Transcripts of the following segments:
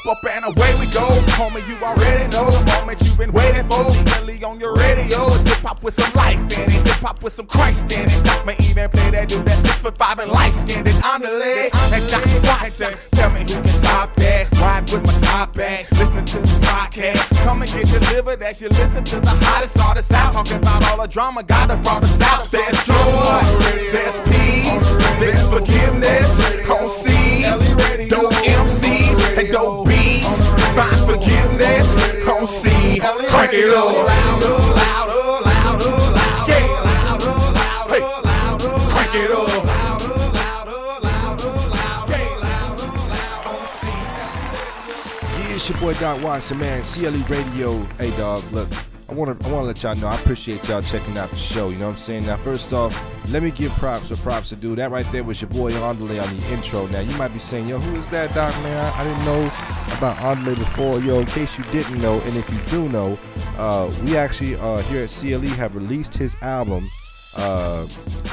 Up, up, and away we go. Homie, you already know the moment you've been waiting for. Really on your radio. It's hip hop with some life in it. Hip hop with some Christ in it. Doc may even play that dude that's six foot five and light skinned. And I'm the leg. And Doc Watson. Tell me who can top that. Ride with my top back. Listening to this podcast. Come and get your liver. That you listen to the hottest artists out. Talking about all the drama. God that brought us out. There's joy. There's peace. There's forgiveness. On C. on C. Crank it up. Louder. Yeah, it's your boy Doc Watson, man. CLE Radio. Hey, dog. Look, I want to I want to let y'all know I appreciate y'all checking out the show. You know what I'm saying? Now, first off, let me give props or props to do. That right there was your boy Andale on the intro. Now, you might be saying, yo, who is that, Doc, man? I, I didn't know about Andale before. Yo, in case you didn't know, and if you do know, uh, we actually uh, here at CLE have released his album uh,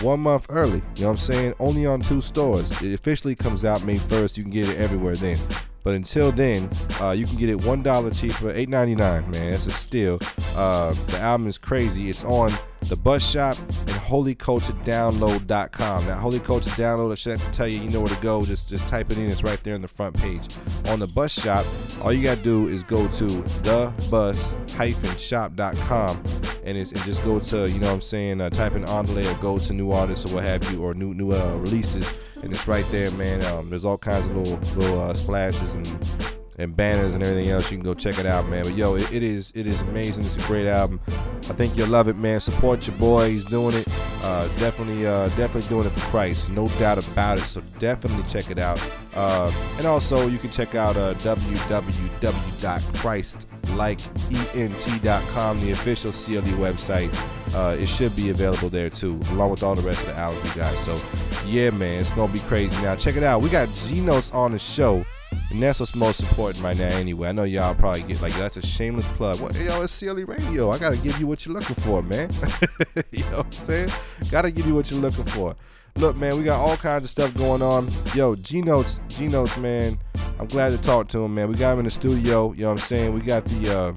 one month early. You know what I'm saying? Only on two stores. It officially comes out May 1st. You can get it everywhere then. But until then, uh, you can get it one dollar cheaper, eight ninety nine. Man, that's a steal. Uh, the album is crazy. It's on the Bus Shop and HolyCultureDownload.com. Now, Holy Culture Download, I should have to tell you, you know where to go. Just just type it in. It's right there on the front page. On the Bus Shop, all you gotta do is go to thebus-shop.com and it's and just go to you know what I'm saying uh, type in Andale or go to new artists or what have you or new new uh, releases and it's right there man um, there's all kinds of little little uh, splashes and and banners and everything else you can go check it out man. But yo it, it is it is amazing. It's a great album. I think you'll love it man. Support your boy. He's doing it. Uh, definitely uh, definitely doing it for Christ. No doubt about it. So definitely check it out. Uh, and also you can check out uh, www.christlikeent.com the official CLE website. Uh, it should be available there too along with all the rest of the albums we got. So yeah man it's gonna be crazy. Now check it out. We got G Notes on the show and that's what's most important right now, anyway. I know y'all probably get like, that's a shameless plug. What, yo, it's CLE Radio. I gotta give you what you're looking for, man. you know what I'm saying? Gotta give you what you're looking for. Look, man, we got all kinds of stuff going on. Yo, G Notes, G Notes, man. I'm glad to talk to him, man. We got him in the studio. You know what I'm saying? We got the uh,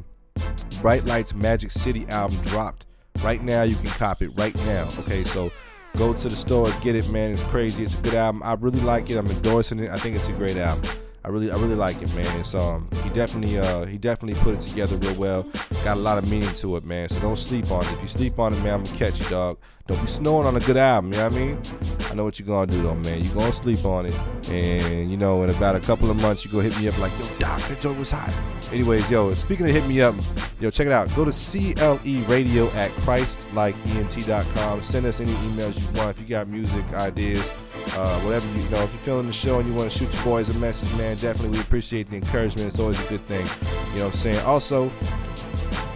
Bright Lights Magic City album dropped. Right now, you can cop it right now. Okay, so go to the stores, get it, man. It's crazy. It's a good album. I really like it. I'm endorsing it. I think it's a great album. I really, I really like it, man. It's um, he definitely, uh, he definitely put it together real well. Got a lot of meaning to it, man. So don't sleep on it. If you sleep on it, man, I'm gonna catch you, dog. Don't be snoring on a good album. You know what I mean? I know what you're gonna do, though, man. You're gonna sleep on it, and you know, in about a couple of months, you go hit me up like, yo, doc, that joint was hot. Anyways, yo, speaking of hit me up, yo, check it out. Go to CLE Radio at ChristLikeENT.com. Send us any emails you want. If you got music ideas uh, whatever you, you know, if you're feeling the show and you want to shoot your boys a message, man, definitely we appreciate the encouragement. It's always a good thing. You know what I'm saying? Also,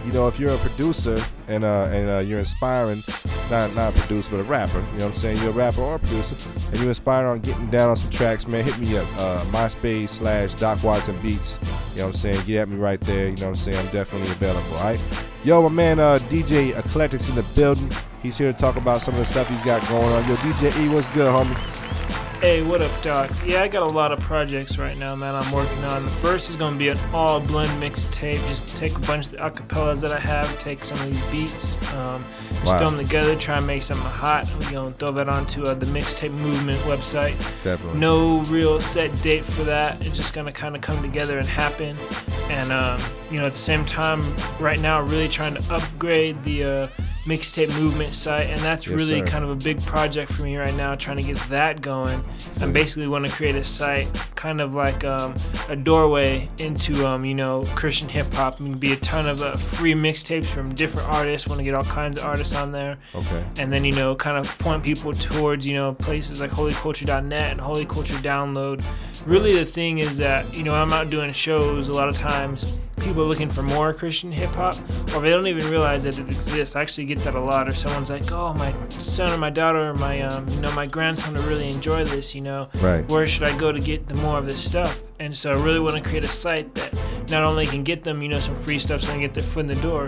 you know, if you're a producer and uh, and uh, you're inspiring, not not a producer but a rapper, you know what I'm saying? You're a rapper or a producer, and you're inspired on getting down on some tracks, man. Hit me up, uh, MySpace slash Doc Watson Beats. You know what I'm saying? Get at me right there. You know what I'm saying? I'm definitely available. All right. Yo, my man, uh, DJ Eclectics in the building. He's here to talk about some of the stuff he's got going on. Yo, DJ E, what's good, homie? Hey, what up, Doc? Yeah, I got a lot of projects right now, man. I'm working on. The first is gonna be an all blend mixtape. Just take a bunch of the acapellas that I have, take some of these beats, um, just Wow. throw them together, try and make something hot. We're gonna throw that onto uh, the mixtape movement website. Definitely. No real set date for that. It's just gonna kind of come together and happen. And um, you know, at the same time, right now, really trying to upgrade the uh, mixtape movement site, and that's Yes, really sir. kind of a big project for me right now, trying to get that going. I basically want to create a site, kind of like um, a doorway into, um, you know, Christian hip hop. and be a ton of uh, free mixtapes from different artists. Want to get all kinds of artists on there Okay. and then you know kind of point people towards you know places like holyculture.net and holy culture download really the thing is that you know i'm out doing shows a lot of times people looking for more christian hip-hop or they don't even realize that it exists. I actually get that a lot or someone's like oh my son or my daughter or my um, you know my grandson will really enjoy this you know. Right. where should i go to get the more of this stuff? And so i really want to create a site that not only can get them you know some free stuff so they can get their foot in the door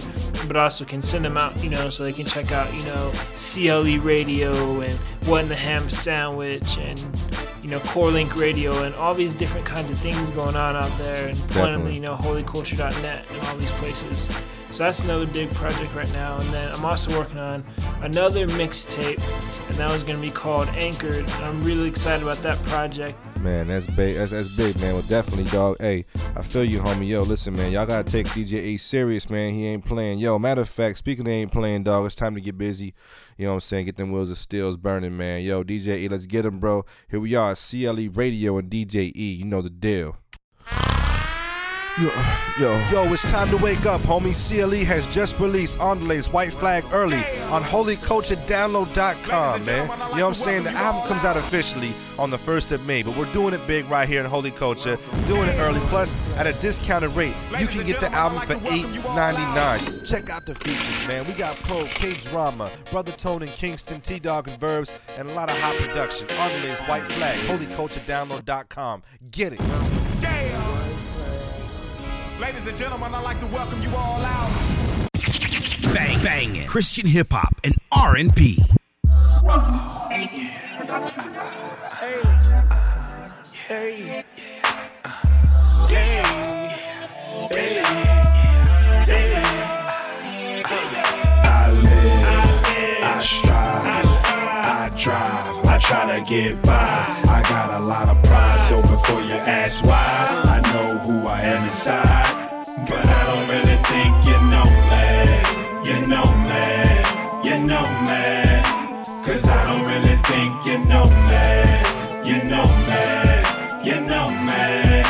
but also can send them out you know so they can check out you know cle radio and what in the ham sandwich and you know core link radio and all these different kinds of things going on out there and them you know holyculture.net and all these places so that's another big project right now and then i'm also working on another mixtape and that was going to be called anchored and i'm really excited about that project Man, that's big. That's, that's big, man. Well, definitely, dog. Hey, I feel you, homie. Yo, listen, man. Y'all gotta take DJ A serious, man. He ain't playing. Yo, matter of fact, speaking of ain't playing, dog, it's time to get busy. You know what I'm saying? Get them wheels of steels burning, man. Yo, DJ E, let's get him, bro. Here we are, CLE Radio and DJ E. You know the deal. Yo, yo, yo, it's time to wake up, homie. CLE has just released Ondelay's White Flag early on holyculturedownload.com, man. You know what I'm saying? The album comes out officially on the 1st of May, but we're doing it big right here in Holy Culture, doing it early. Plus, at a discounted rate, you can get the album for $8.99. Check out the features, man. We got Pro, K Drama, Brother Tone and Kingston, T Dog and Verbs, and a lot of hot production. Ondelay's White Flag, holyculturedownload.com. Get it. Damn. Ladies and gentlemen, I'd like to welcome you all out. Bang banging. Christian hip hop and R&B. hey I live, I strive, I drive, I try to get by. I got a lot of pride, so before you ask why, I know who I am inside. But I don't really think you know me, you know me, you know me. Cause I don't really think you know me, you know me, you know me.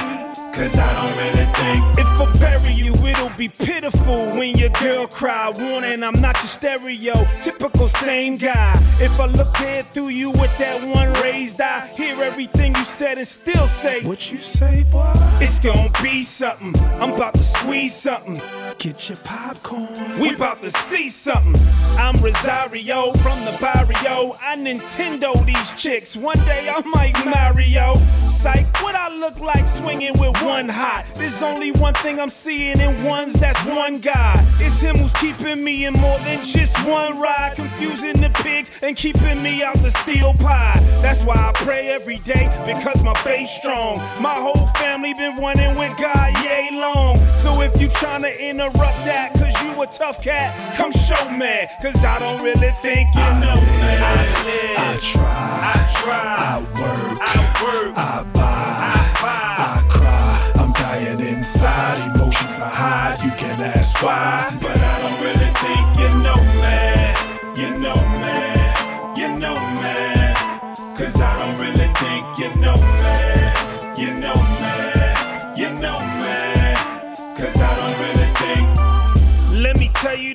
Cause I don't really think If I bury you, it'll be pitiful when your girl cry. Warning, I'm not your stereo, typical same guy. If I look dead through you with that one raised eye, hear everything you said and still say, what you say, boy. It's gonna be something. I'm about to squeeze something. Get your popcorn. We about to see something. I'm Rosario from the barrio. I Nintendo these chicks. One day I might Mario. Psych, what I look like swinging with one hot. There's only one thing I'm seeing in ones, that's one guy. It's him who's keeping me in more than just one ride. Confusing the pigs and keeping me out the steel pie. That's why I pray every day because my faith strong. My whole family been running with God yay long. So if you tryna interrupt that cause you a tough cat, come show me. Cause I don't really think you know me. I live, I try, I try, I work, I work, I buy, buy. I cry. I'm dying inside, emotions I hide. You can ask why, but I don't really think you know me. You know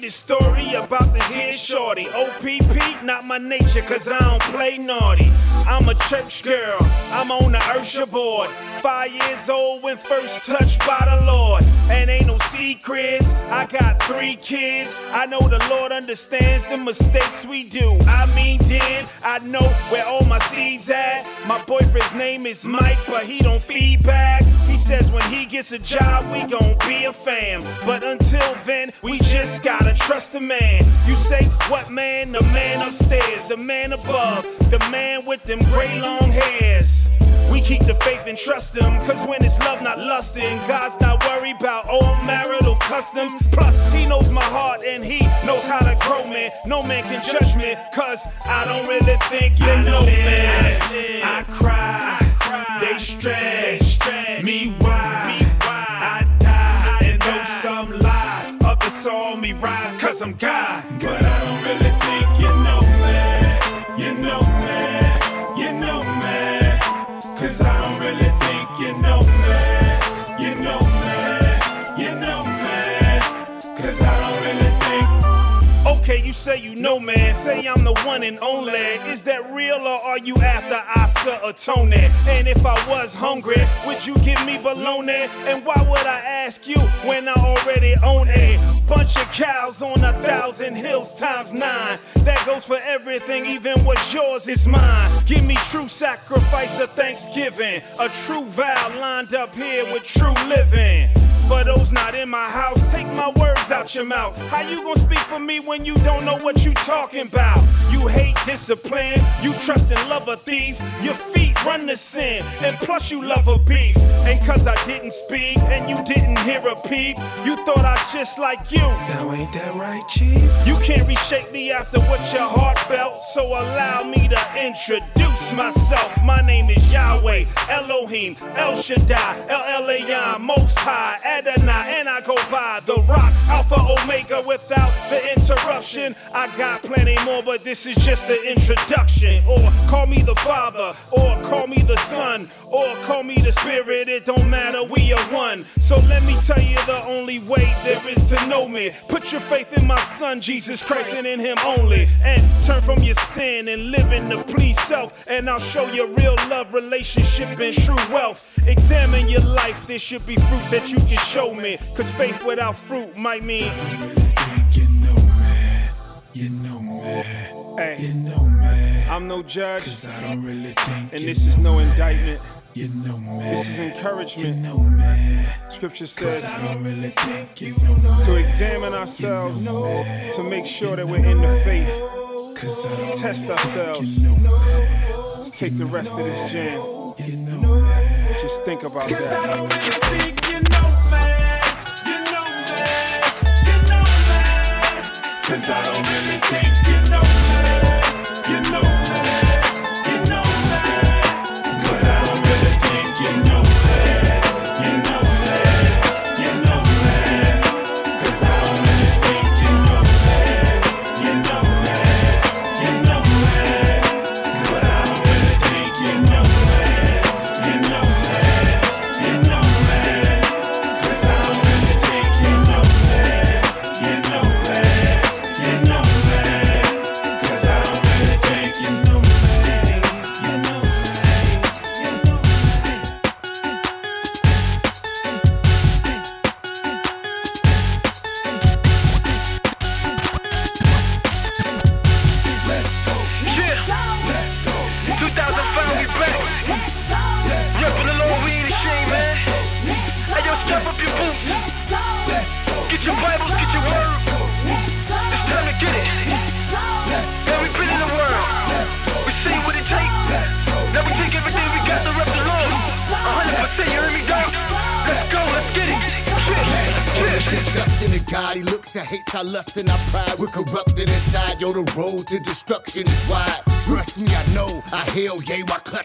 the story about this here shorty. OPP, not my nature, cause I don't play naughty. I'm a church girl, I'm on the usher board. Five years old when first touched by the Lord. And ain't no secrets, I got three kids. I know the Lord understands the mistakes we do. I mean, did I know where all my seeds at? My boyfriend's name is Mike, but he don't feedback. He says when he gets a job, we gon' be a fam. But until then, we just gotta trust the man. You say, what man? The man upstairs, the man above, the man with them gray long hairs. We keep the faith and trust him, cause when it's love, not lusting, God's not worried about old marital customs. Plus, he knows my heart and he knows how to grow me. No man can judge me, cause I don't really think you know me. I cry, they stretch me why, I die, and though some lie, others saw me rise, I'm God. Okay, you say you know, man. Say I'm the one and only. Is that real or are you after Oscar or Tony? And if I was hungry, would you give me bologna? And why would I ask you when I already own a bunch of cows on a thousand hills times nine? That goes for everything, even what's yours is mine. Give me true sacrifice of thanksgiving, a true vow lined up here with true living. For those not in my house, take my words out your mouth. How you gonna speak for me when you don't know what you talking about? You hate discipline, you trust and love a thief. Your feet run to sin, and plus you love a beef. And cause I didn't speak and you didn't hear a peep, you thought I just like you. Now ain't that right, Chief? You can't reshape me after what your heart felt, so allow me to introduce myself. My name is Yahweh, Elohim, El Shaddai, El Elyon, Most High, Adonai, and I go by the rock, Alpha Omega without the interruption. I got plenty more, but this is just the introduction. Or call me the Father, or call me the Son, or call me the Spirit. It don't matter, we are one. So let me tell you the only way there is to know me. Put your faith in my Son, Jesus Christ, and in Him only. And turn from your sin and live in the please self. And I'll show you real love, relationship, and true wealth. Examine your life, there should be fruit that you can show me. Cause faith without fruit might mean, I really think you know me. You know me. hey, You know me. I'm no judge, Cause I don't really think and this is no me. indictment. You know me. This is You encouragement. know me. Scripture says really you know to examine ourselves, to make sure that we're in the faith. Cause I don't Test really ourselves. you know. Let's take the rest of this jam. You know. Just think about that. you know. You know. You know. Cause I don't really think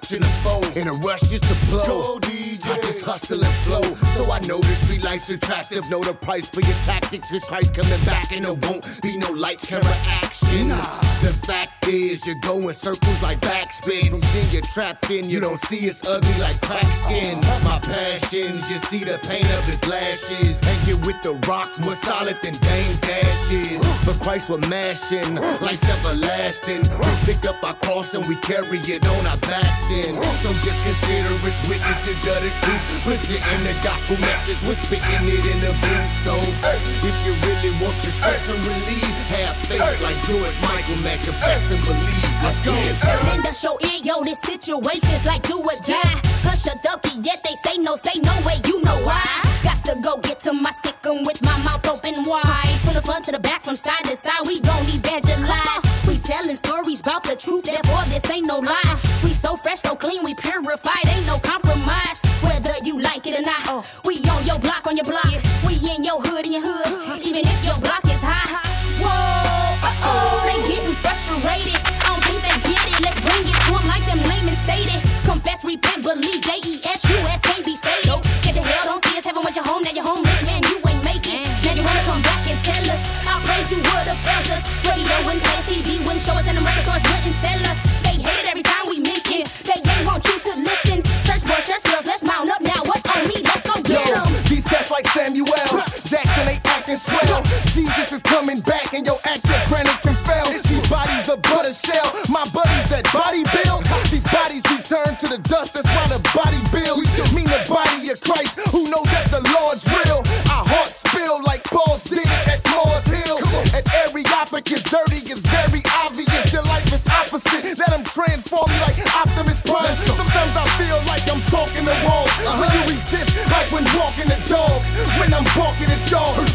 while clutching a. In a rush just to blow. I just hustle and flow. So I know the street life's attractive. Know the price for your tactics, cause Christ coming back and there won't be no lights, camera action. Nah. The fact is, you're going circles like backspin. From sin you're trapped in, you don't see it's ugly like cracked skin. My passions, you see the pain of his lashes. Hanging with the rock, more solid than Dame Dash is. But Christ we're mashing, life's everlasting. We pick up our cross and we carry it on our backs then. So just consider us witnesses of the truth. Put it in the gospel message, we're spitting it in the booth. So if you really want your stress and relief, have faith like George Michael, man. Confess and believe. Let's go. Lend us your ear, yo, this situation's like do or die. Hush a ducky, yet they say no, say no way, you know why. Got to go get to my sick'em with my mouth open wide. From the front to the back, from side to side, we gon' evangelize. We telling stories about the truth, therefore this ain't no lie. We so fresh, so clean, we purified, ain't no compromise. Whether you like it or not, oh. we on your block, on your block. We in your hood, in your hood, even if repent, believe, J E S U S can't be faded. Nope. Get the hell, don't see us, heaven was your home, now you're homeless, man, you ain't make it. Now you wanna come back and tell us, I prayed you would have felt us. Radio wouldn't play TV, wouldn't show us, and the record stores wouldn't sell us. They hate every time we mention, they ain't want you to listen. Church boys, church girls, let's mount up now, what's on me, let's go get Yo. These cats like Samuel, Jackson ain't acting swell. Jesus is coming back, and your actors, granted can fail. These bodies are butter shell, my buddies that body build to the dust. That's why the body builds. Mean the body of Christ, who knows that the Lord's real. Our hearts spill like Paul did at Mars Hill. And At Areopagus, dirty is very obvious. Your life is opposite. Let them transform you like Optimus Prime. Sometimes I feel like I'm talking the walls. When you resist, like when walking the dog. When I'm walking the dog.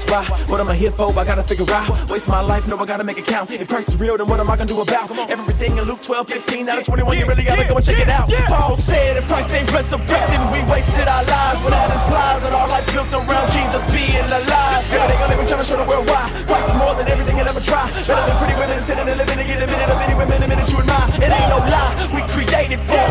Ask why. What am I here for? I gotta figure out. Waste my life, no, I gotta make it count. If Christ is real, then what am I gonna do about everything in Luke 12, 15, out of 21? You really gotta go and check it out. Paul said, if Christ ain't resurrected, we wasted our lives. But that implies that our life's built around Jesus being alive. Day I'm living, trying to show the world why. Christ is more than everything you'll ever try. Better than pretty women sitting and living to get a minute of any women, a minute you admire. It ain't no lie, we created for.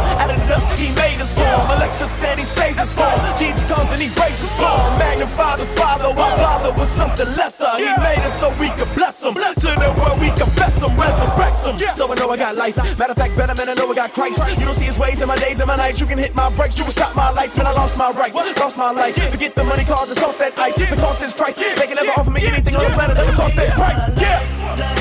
He made us form. Alexa said he saves us form. Jesus comes and he breaks his form. Magnify the Father, why bother with something lesser? He made us so we could bless him. To the world we confess him, resurrect him. So I know I got life. Matter of fact, better man, I know I got Christ. You don't see his ways in my days and my nights. You can hit my brakes, you can stop my lights. Man, I lost my rights, lost my life. Forget the money, cause and toss that ice. The cost is Christ. They can never offer me anything on the planet that would cost that price. Yeah.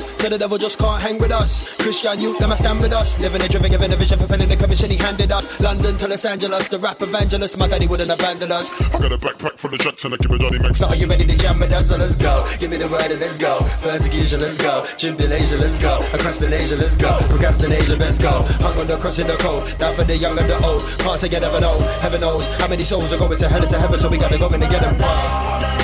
And dangerous. So the devil just can't hang with us. Christian youth, them a stand with us. Living a driven, giving a vision, fulfilling the commission he handed us. London to Los Angeles, the rap evangelist. My daddy wouldn't abandon us. I got a backpack full of and I keep it Johnny Max. So are you ready to jam with us? So let's go. Give me the word and let's go. Persecution, let's go. Tribulation, let's go. Across the nation, let's go. Procrastination, let's go. Hung on the cross in the cold. Down for the young and the old. Can't say you never know. Heaven knows how many souls are going to hell and to heaven, so we gotta go in to get them.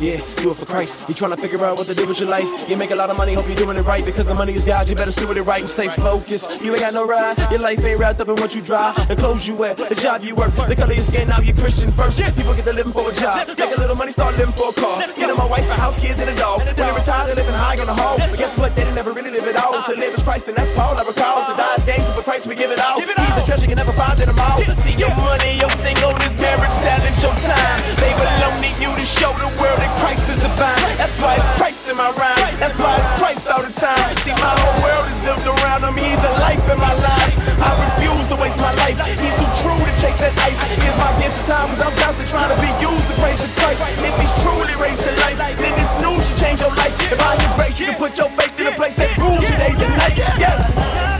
Yeah, do it for Christ. You trying to figure out what to do with your life. You make a lot of money, hope you're doing it right. Because the money is God, you better steward it right and stay focused. You ain't got no ride. Your life ain't wrapped up in what you drive. The clothes you wear, the job you work, the color your skin, now you're Christian first. People get to living for a job. Make a little money, start living for a car. Get a wife, a house, kids, and a dog. When they retire, they're living high on the hog. But guess what? They didn't never really live it all. To live is Christ, and that's Paul. I recall. To die is gain, so for Christ we give it all. He's the treasure you never find in them all. See your money, your singleness, marriage, talent, your time. They belong to you to show the world that Christ is divine. That's why it's Christ in my rhyme. That's why it's Christ all the time. See, my whole world is built around him. He's the life in my life. I refuse to waste my life. He's too true to chase that ice. Here's my gift of time, cause I'm constantly trying to be used to praise the Christ. If he's truly raised to life, then this news should change your life. If I his grace, you can put your faith in a place that rules your days and nights. Yes.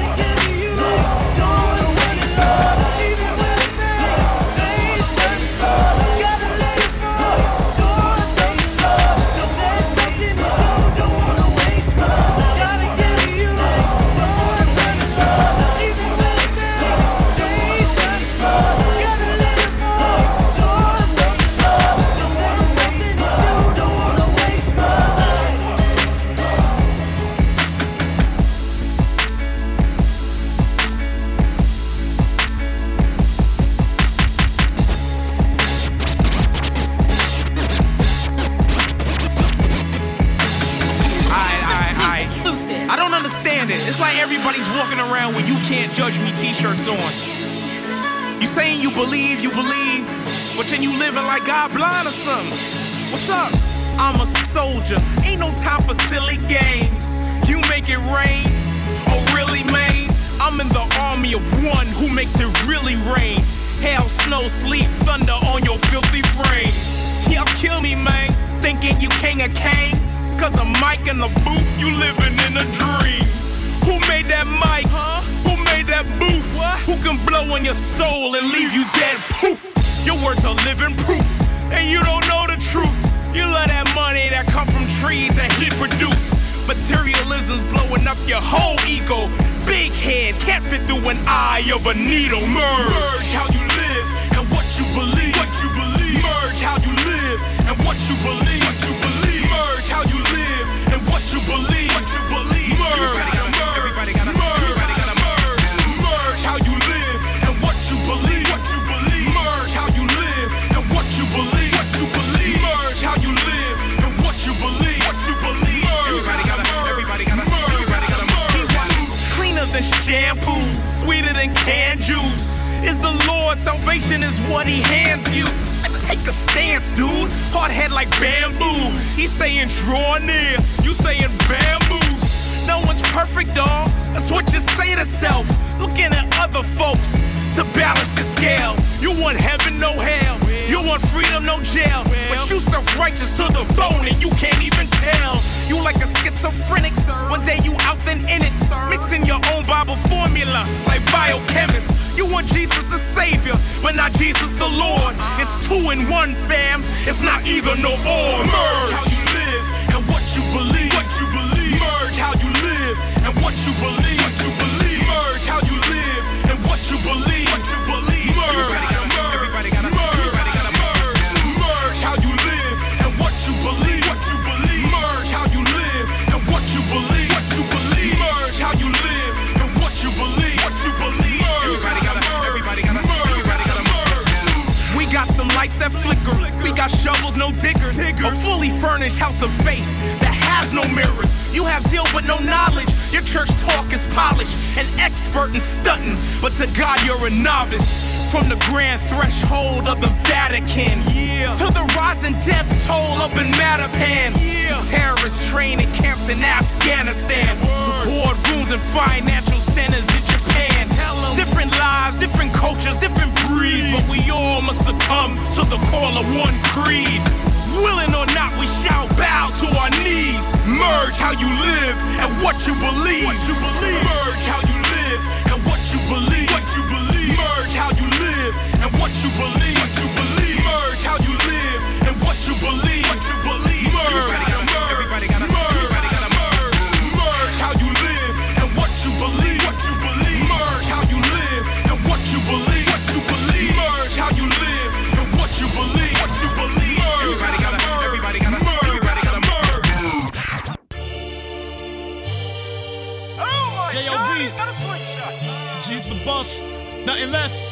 Nothing less.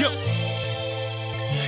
Yo.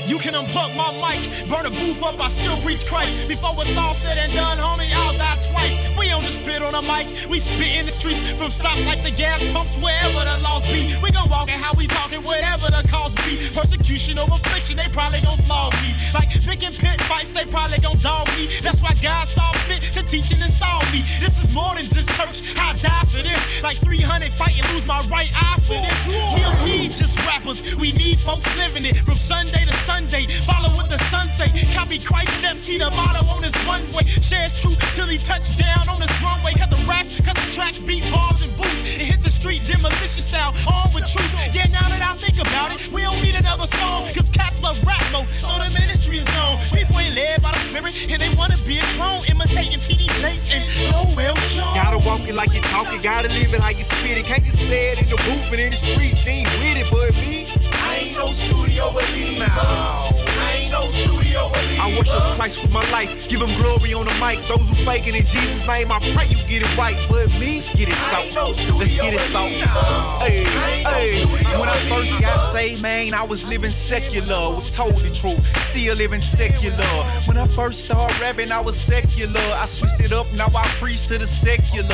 You can unplug my mic, burn a booth up, I still preach Christ. Before it's all said and done, homie, I'll die twice. We don't just spit on a mic, we spit in the streets from stoplights to gas pumps, wherever the laws be. We gon' walk it how we talking, whatever the cause be. Persecution over fiction, they probably gon' flog me. Like Vic and pit fights, they probably gon' dog me. That's why God saw fit to teach and install me. This is more than just church, I die for this. Like 300 fight and lose my right eye for this. We don't need just rappers, we need folks living it from Sunday to Sunday. Follow what the sun say. Copy Christ steps, see the motto on this one way. Shares truth till he touch down on this runway. Cut the raps, cut the tracks, beat bars and boost. And street demolition style, all with truth. Yeah, now that I think about it, we don't need another song. Cause cats love rap mode, so the ministry is known. People ain't led by the spirit, and they wanna be a clone. Imitating TD Jakes and Noel Jones. Gotta walk it like you talk it, gotta live it how you spit it. Can't just say it in the booth and in the streets. She ain't with it, but me. I ain't no studio believer. I ain't no studio. I worship Christ with my life, give him glory on the mic. Those who faking in Jesus' name, I pray you get it right. But me, get it salt. Let's get it salt. Hey, hey. When I first got saved, man, I was living secular. Was told the truth, still living secular. When I first started rapping, I was secular. I switched it up, now I preach to the secular.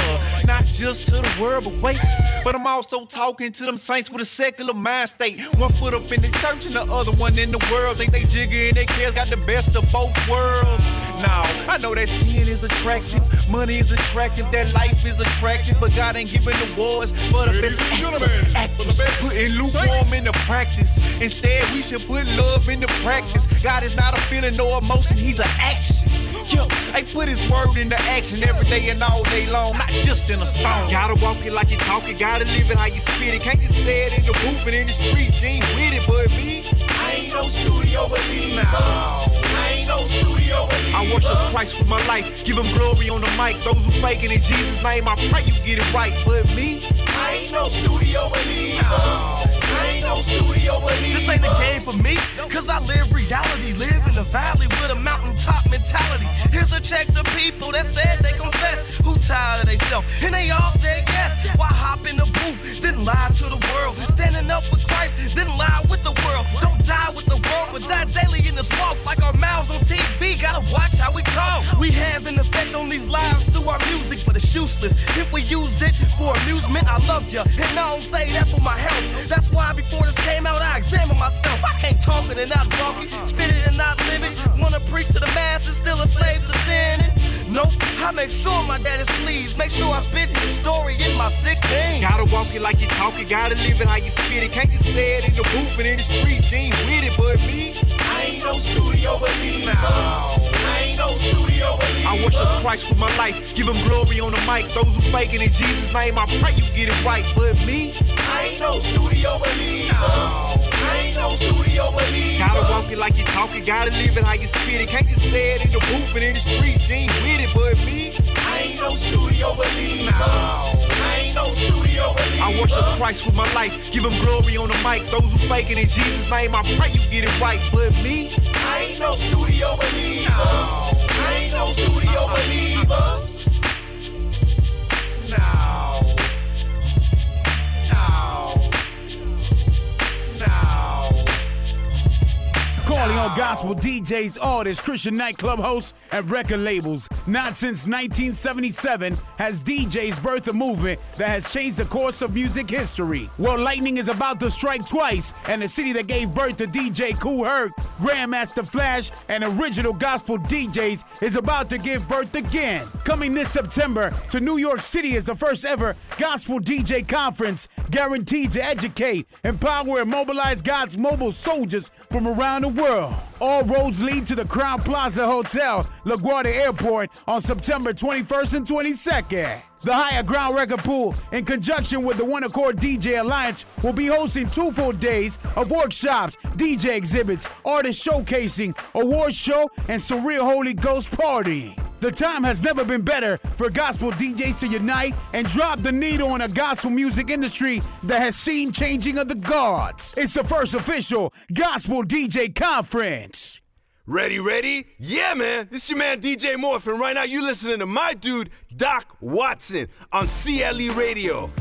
Not just to the world, but wait. But I'm also talking to them saints with a secular mind state. One foot up in the church and the other one in the world. Think they jigger and they kids got the best of both worlds. Now, I know that sin is attractive, money is attractive, that life is attractive, but God ain't giving awards for the best actor, actress. Putting lukewarm into practice. Instead, we should put love into practice. God is not a feeling or emotion, He's an action. Yo, I put His word into action every day and all day long, not just in a song. Gotta walk it like you talk it, gotta live it how you spit it. Can't just say it in the booth and in the streets. She ain't with it, but me. I ain't no studio believer. I ain't no studio. I worship Christ with my life, give him glory on the mic. Those who faking in Jesus' name, I pray you get it right. But me, I ain't no studio believer. I ain't no studio believer. This ain't a game for me, cause I live reality. Live in the valley with a mountaintop mentality. Here's a check to people that said they confess. Who tired of they self? And they all said yes. Why hop in the booth? Then lie to the world. Standing up with Christ, then lie with the world. Don't die with the world, but die daily in this walk. Like our mouths on TV, gotta watch how we talk. We have an effect on these lives through our music, but is useless. If we use it for amusement, I love ya. And I don't say that for my health. That's why before this came out, I examined myself. I can't talk it and not walk it, spit it and not live it. Wanna preach to the masses, still a slave to sin. Nope, I make sure my dad is pleased. Make sure I spit his story in my 16. Gotta walk it like you talk it, gotta live it how you spit it. Can't just say it in the booth and in the streets. You ain't with it, but me. I ain't no studio believer. I ain't no studio. I worship Christ with my life, give him glory on the mic. Those who faking in Jesus' name, I pray you get it right. But me, I ain't no studio believer. I ain't no studio believer. Gotta walk it like you talk it, gotta live it how you spit it. Can't just say it in the booth and in the streets. You ain't with it, but me. I ain't no studio believer. I ain't no studio believer. I worship Christ with my life, give him glory on the mic. Those who faking in Jesus' name, I pray you get it right. But me, I ain't no studio believer. Gospel DJs, artists, Christian nightclub hosts, and record labels. Not since 1977 has DJs birthed a movement that has changed the course of music history. Well, lightning is about to strike twice, and the city that gave birth to DJ Kool Herc, Grandmaster Flash, and original gospel DJs is about to give birth again. Coming this September to New York City is the first ever gospel DJ conference guaranteed to educate, empower, and mobilize God's mobile soldiers from around the world. All roads lead to the Crowne Plaza Hotel, LaGuardia Airport on September 21st and 22nd. The Higher Ground Record Pool, in conjunction with the One Accord DJ Alliance, will be hosting two full days of workshops, DJ exhibits, artist showcasing, award show, and surreal Holy Ghost party. The time has never been better for gospel DJs to unite and drop the needle on a gospel music industry that has seen changing of the gods. It's the first official gospel DJ conference. Ready, ready? Yeah, man. This is your man DJ Morph, and right now you listening to my dude Doc Watson on CLE Radio.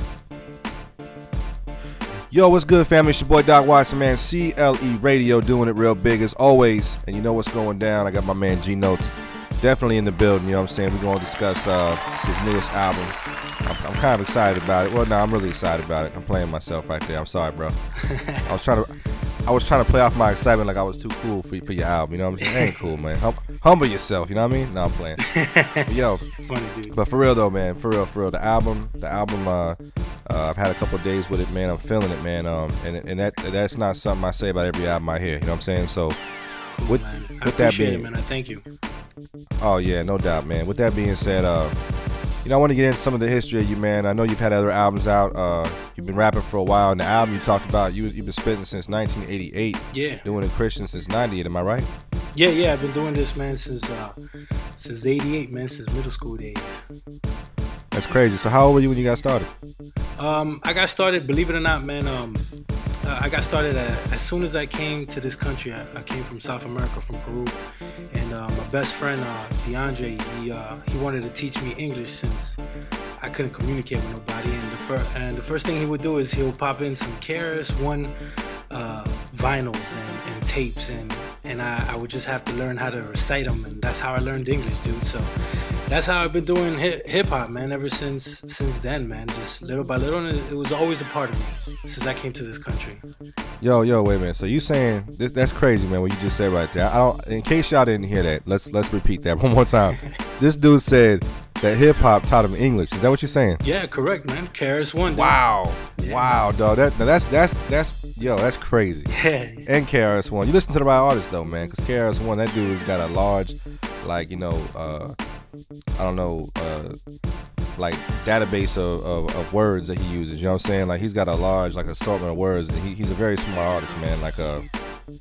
Yo, what's good, family? It's your boy Doc Watson, man. CLE Radio doing it real big as always. And you know what's going down. I got my man G Notes definitely in the building. You know what I'm saying? We're going to discuss uh, his newest album. I'm, I'm, kind of excited about it. Well, no, I'm really excited about it. I'm playing myself right there. I'm sorry, bro. I was trying to. I was trying to play off my excitement like I was too cool for, for your album. You know what I'm saying? It ain't cool, man. Hum, humble yourself. You know what I mean? No, I'm playing. But yo, Funny dude. but for real though, man, for real, for real, the album, the album, uh, uh, I've had a couple days with it, man. I'm feeling it, man. Um, and and that that's not something I say about every album I hear. You know what I'm saying? So, with I with that appreciate being, it, man. I thank you. oh yeah, no doubt, man. With that being said, uh, you know, I want to get into some of the history of you, man. I know you've had other albums out. Uh, you've been rapping for a while, and the album you talked about, you you've been spitting since 1988. Yeah. Doing it Christian since '98. Am I right? Yeah, yeah. I've been doing this, man, since uh, since '88, man, since middle school days. That's crazy. So how old were you when you got started? Um, I got started, believe it or not, man. Um, uh, I got started uh, as soon as I came to this country. I, I came from South America, from Peru, and uh, my best friend uh, DeAndre, he uh, he wanted to teach me English since I couldn't communicate with nobody. And the first and the first thing he would do is he'll pop in some KRS One uh, vinyls and, and tapes, and and I, I would just have to learn how to recite them, and that's how I learned English, dude. So that's how I've been doing hip hop, man, ever since since then, man. Just little by little, and it was always a part of me since I came to this country. Yo, yo, wait a minute. So you saying this, that's crazy, man? What you just said right there. I don't. In case y'all didn't hear that, let's let's repeat that one more time. this dude said that hip hop taught him English. Is that what you're saying? Yeah, correct, man. KRS One. dude. Wow, wow, dog. That now that's that's that's yo, that's crazy. Yeah. And KRS One. You listen to the right artist though, man, because KRS One, that dude's got a large, like you know, uh, I don't know, uh, like database of, of, of words that he uses. You know what I'm saying? Like he's got a large like assortment of words. And he, he's a very smart artist, man. Like uh,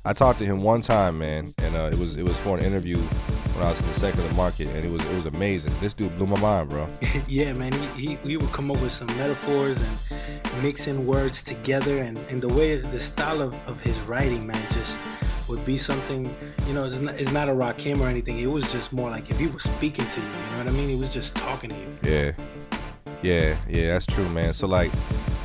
I talked to him one time, man, and uh, it was it was for an interview when I was in the secular market, and it was it was amazing. This dude blew my mind, bro. yeah, man. He, he he would come up with some metaphors and mixing words together, and, and the way the style of, of his writing, man, just would be something. You know, it's not, it's not a Rakim or anything. It was just more like if he was speaking to you. You know what I mean? He was just talking to you. Yeah. Yeah, yeah, that's true, man. So like,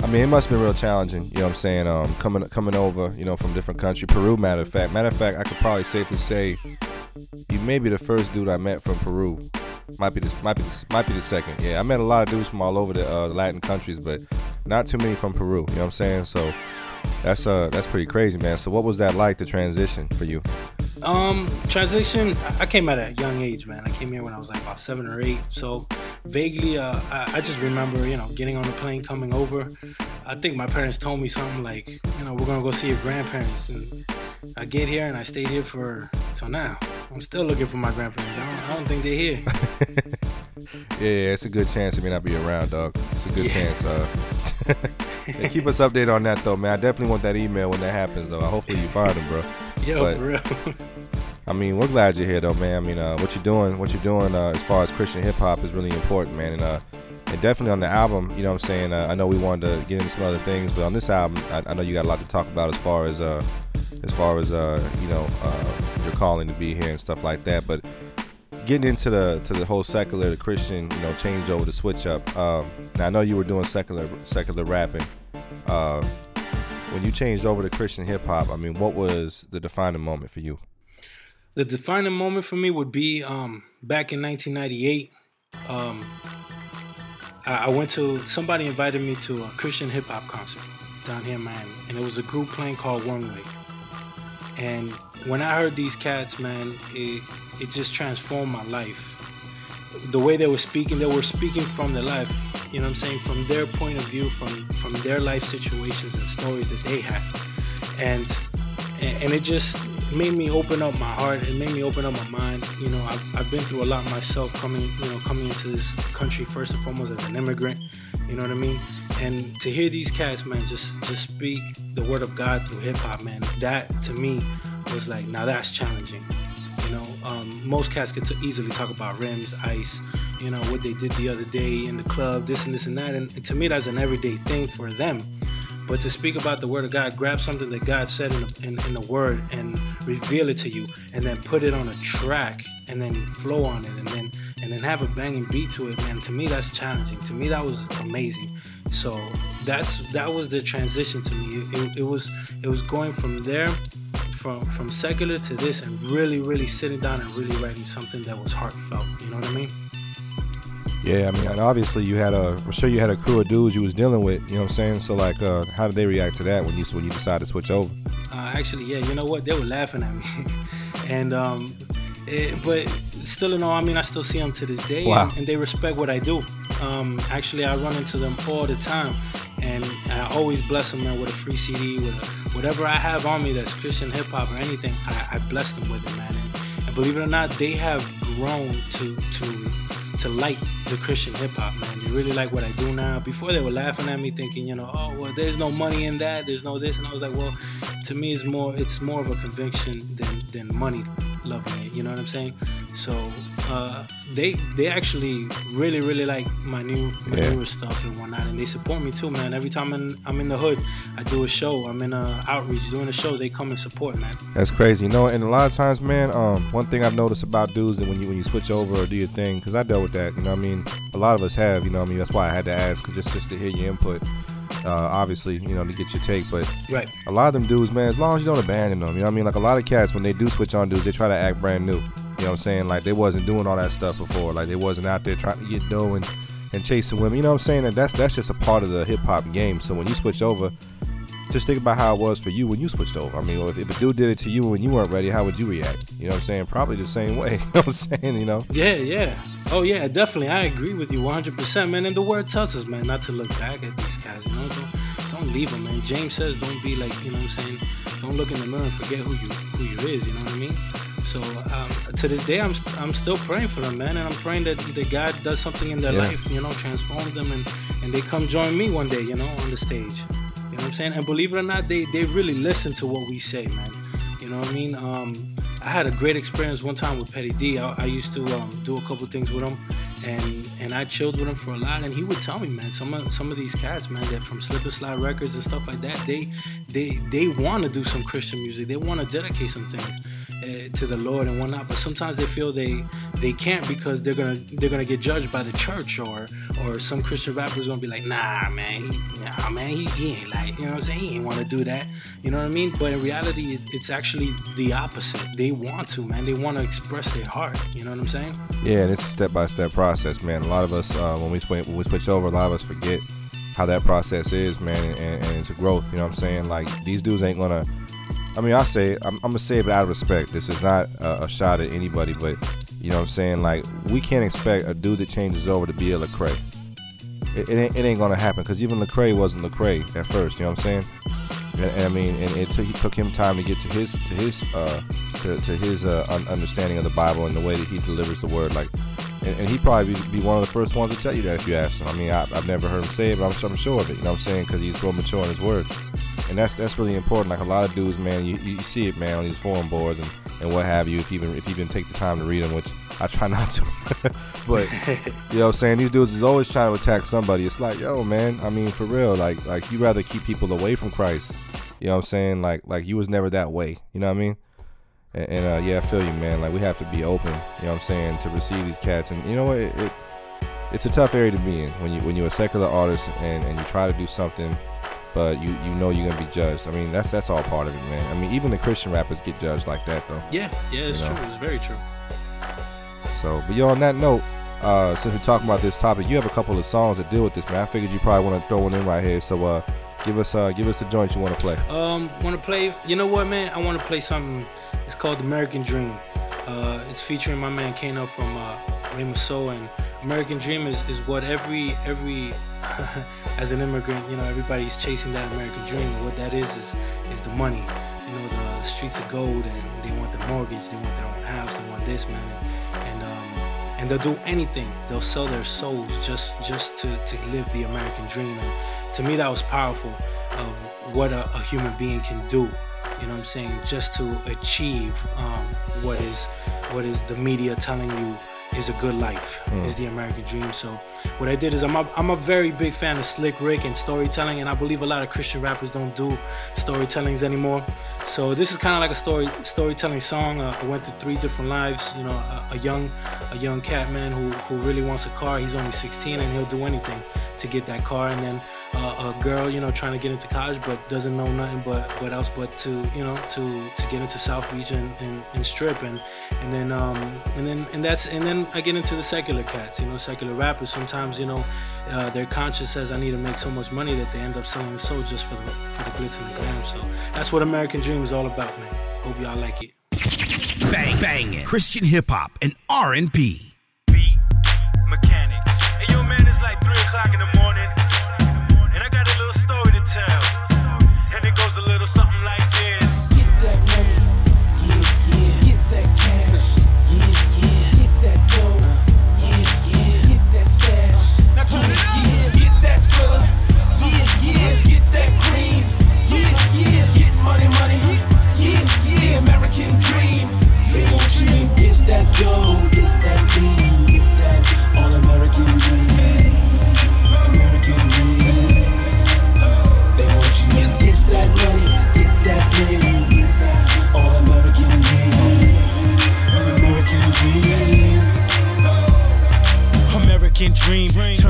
I mean, it must have been real challenging. You know what I'm saying? Um, coming coming over, you know, from different country, Peru. Matter of fact, matter of fact, I could probably safely say you may be the first dude I met from Peru. Might be the might be the, might be the second. Yeah, I met a lot of dudes from all over the uh, Latin countries, but not too many from Peru. You know what I'm saying? So that's uh that's pretty crazy, man. So what was that like the transition for you? Um, transition. I came at a young age, man. I came here when I was like about seven or eight. So vaguely, uh, I, I just remember, you know, getting on the plane, coming over. I think my parents told me something like, you know, we're gonna go see your grandparents, and I get here and I stayed here for till now. I'm still looking for my grandparents. I don't, I don't think they're here. Yeah, it's a good chance they may not be around, dog. It's a good Yeah. chance. Uh, keep us updated on that though, man. I definitely want that email when that happens, though. Hopefully you find them, bro. Yo, But- for real. I mean, we're glad you're here, though, man. I mean, uh, what you're doing, what you're doing uh, as far as Christian hip hop is really important, man. And, uh, and definitely on the album, you know what I'm saying? Uh, I know we wanted to get into some other things, but on this album, I, I know you got a lot to talk about as far as, uh, as far as, uh, you know, uh, your calling to be here and stuff like that. But getting into the to the whole secular, the Christian, you know, change over the switch up. Um, now I know you were doing secular secular rapping. Uh, when you changed over to Christian hip hop, I mean, what was the defining moment for you? The defining moment for me would be um, back in 1998. Um, I, I went to somebody invited me to a Christian hip hop concert down here in Miami, and it was a group playing called One Way. And when I heard these cats, man, it it just transformed my life. The way they were speaking, they were speaking from their life. You know what I'm saying? From their point of view, from from their life situations and stories that they had, and, and it just made me open up my heart. It made me open up my mind. You know, I've, I've been through a lot myself coming, you know, coming into this country first and foremost as an immigrant. You know what I mean? And to hear these cats, man, just just speak the word of God through hip hop, man, that to me was like, now that's challenging. You know, um, most cats could t- easily talk about rims, ice, you know, what they did the other day in the club, this and this and that. And to me, that's an everyday thing for them. But to speak about the word of God, grab something that God said in the, in, in the word and reveal it to you, and then put it on a track, and then flow on it, and then and then have a banging beat to it, man. To me, that's challenging. To me, that was amazing. So that's that was the transition to me. It, it, it was it was going from there, from from secular to this, and really really sitting down and really writing something that was heartfelt. You know what I mean? Yeah, I mean, and obviously you had a, I'm sure you had a crew of dudes you was dealing with. You know what I'm saying? So like, uh, how did they react to that when you when you decided to switch over? Uh, actually, yeah, you know what? They were laughing at me, and um, it, but still, you know, I mean, I still see them to this day, Wow. and, and they respect what I do. Um, actually, I run into them all the time, and I always bless them man with a free CD, with a, whatever I have on me that's Christian hip hop or anything. I, I bless them with it, man. And, and believe it or not, they have grown to to to like the Christian hip hop, man. They really like what I do now. Before they were laughing at me, thinking, you know, oh well, there's no money in that, there's no this, and I was like, well, to me, it's more it's more of a conviction than than money loving it. You know what I'm saying? So uh, they they actually really really like my new my Yeah. newer stuff and whatnot, and they support me too, man. Every time I'm in, I'm in the hood, I do a show. I'm in a outreach doing a show. They come and support, man. That's crazy, you know. And a lot of times, man, um, one thing I've noticed about dudes that when you when you switch over or do your thing, because I dealt with that. You know, what I mean, a lot of us have. You know, what I mean, that's why I had to ask, just just to hear your input. Uh, obviously, you know, to get your take, but Right. a lot of them dudes, man, as long as you don't abandon them, you know what I mean? Like a lot of cats, when they do switch on dudes, they try to act brand new. You know what I'm saying? Like they wasn't doing all that stuff before. Like they wasn't out there trying to get dough and, and chasing women. You know what I'm saying? And that's that's just a part of the hip hop game. So when you switch over, just think about how it was for you when you switched over. I mean, if, if a dude did it to you when you weren't ready, how would you react? You know what I'm saying? Probably the same way. You know what I'm saying? You know? Yeah, yeah. Oh yeah, definitely. I agree with you 100%, man. And the word tells us, man, not to look back at these guys. You know, don't don't leave them, man. James says, don't be like, you know what I'm saying? Don't look in the mirror and forget who you who you is. You know what I mean? So um, to this day, I'm st- I'm still praying for them, man, and I'm praying that that God does something in their Yeah. life. You know, transforms them, and and they come join me one day. You know, on the stage. You know what I'm saying? And believe it or not, they they really listen to what we say, man. You know what I mean? Um, I had a great experience one time with Petty D. I, I used to um, do a couple things with him, and and I chilled with him for a lot. And he would tell me, man, some of some of these cats, man, that from Slip and Slide Records and stuff like that, they they they want to do some Christian music. They want to dedicate some things uh, to the Lord and whatnot. But sometimes they feel they they can't because they're gonna they're gonna get judged by the church or or some Christian rappers gonna be like, nah, man, he, nah, man, he, he ain't like, you know what I'm saying? He ain't want to do that. You know what I mean? But in reality, it, it's actually the opposite. They want to, man. They want to express their heart. You know what I'm saying? Yeah, and it's a step by step process, man. A lot of us, uh, when we switch, when we switch over, a lot of us forget how that process is, man, and, and it's a growth. You know what I'm saying? Like these dudes ain't gonna. I mean, I say I'm, I'm gonna say it out of respect. This is not a, a shot at anybody, but you know what I'm saying? Like we can't expect a dude that changes over to be a Lecrae. It, it, ain't, it ain't gonna happen because even Lecrae wasn't Lecrae at first. You know what I'm saying? And, and I mean, and it took, he took him time to get to his to his uh, to, to his uh, un- understanding of the Bible and the way that he delivers the word. Like, and, and he'd probably be, be one of the first ones to tell you that if you asked him. I mean, I, I've never heard him say it, but I'm, I'm sure of it. You know what I'm saying? Because he's real mature in his word, and that's that's really important. Like a lot of dudes, man, you, you see it, man, on these forum boards and, and what have you. If you even if you even take the time to read them, which I try not to, but you know what I'm saying? These dudes is always trying to attack somebody. It's like, yo, man, I mean, for real, like like you rather keep people away from Christ. You know what I'm saying? Like like you was never that way. You know what I mean? And, and uh, yeah, I feel you, man. Like we have to be open. You know what I'm saying? To receive these cats, and you know what? It, it it's a tough area to be in when you when you're a secular artist and, and you try to do something, but you you know you're gonna be judged. I mean, that's that's all part of it, man. I mean, even the Christian rappers get judged like that, though. Yeah, yeah, it's You know? true. It's very true. So, but yo, on that note, uh, since we're talking about this topic, you have a couple of songs that deal with this, man. I figured you probably want to throw one in right here. So, uh, give us uh, give us the joint you want to play. Um, want to play? You know what, man? I want to play something. It's called American Dream. Uh, it's featuring my man Kano from uh, Raymond So, and American Dream is, is what every every as an immigrant, you know, everybody's chasing that American dream. What that is is is the money. You know, the streets of gold, and they want the mortgage, they want their own house, they want this, man, and, and um, and they'll do anything. They'll sell their souls just just to, to live the American dream. And to me, that was powerful of what a, a human being can do. You know what I'm saying? Just to achieve um, what is what is the media telling you is a good life, Mm. is the American dream. So what I did is I'm a, I'm a very big fan of Slick Rick and storytelling, and I believe a lot of Christian rappers don't do storytellings anymore. So this is kind of like a story storytelling song. Uh, I went through three different lives. You know, a, a young a young cat man who who really wants a car. He's only 16 and he'll do anything to get that car. And then uh, a girl, you know, trying to get into college but doesn't know nothing but but else but to you know to to get into South Beach and, and, and strip and and then um and then and that's and then I get into the secular cats. You know, secular rappers. Sometimes you know. Uh, their conscience says I need to make so much money that they end up selling their soul just for the for the glitz and the glam. So that's what American Dream is all about, man. Hope y'all like it. Bang bang it. Christian hip hop and R&B. mechanics. Hey, yo, man, it's like 3 o'clock in the morning,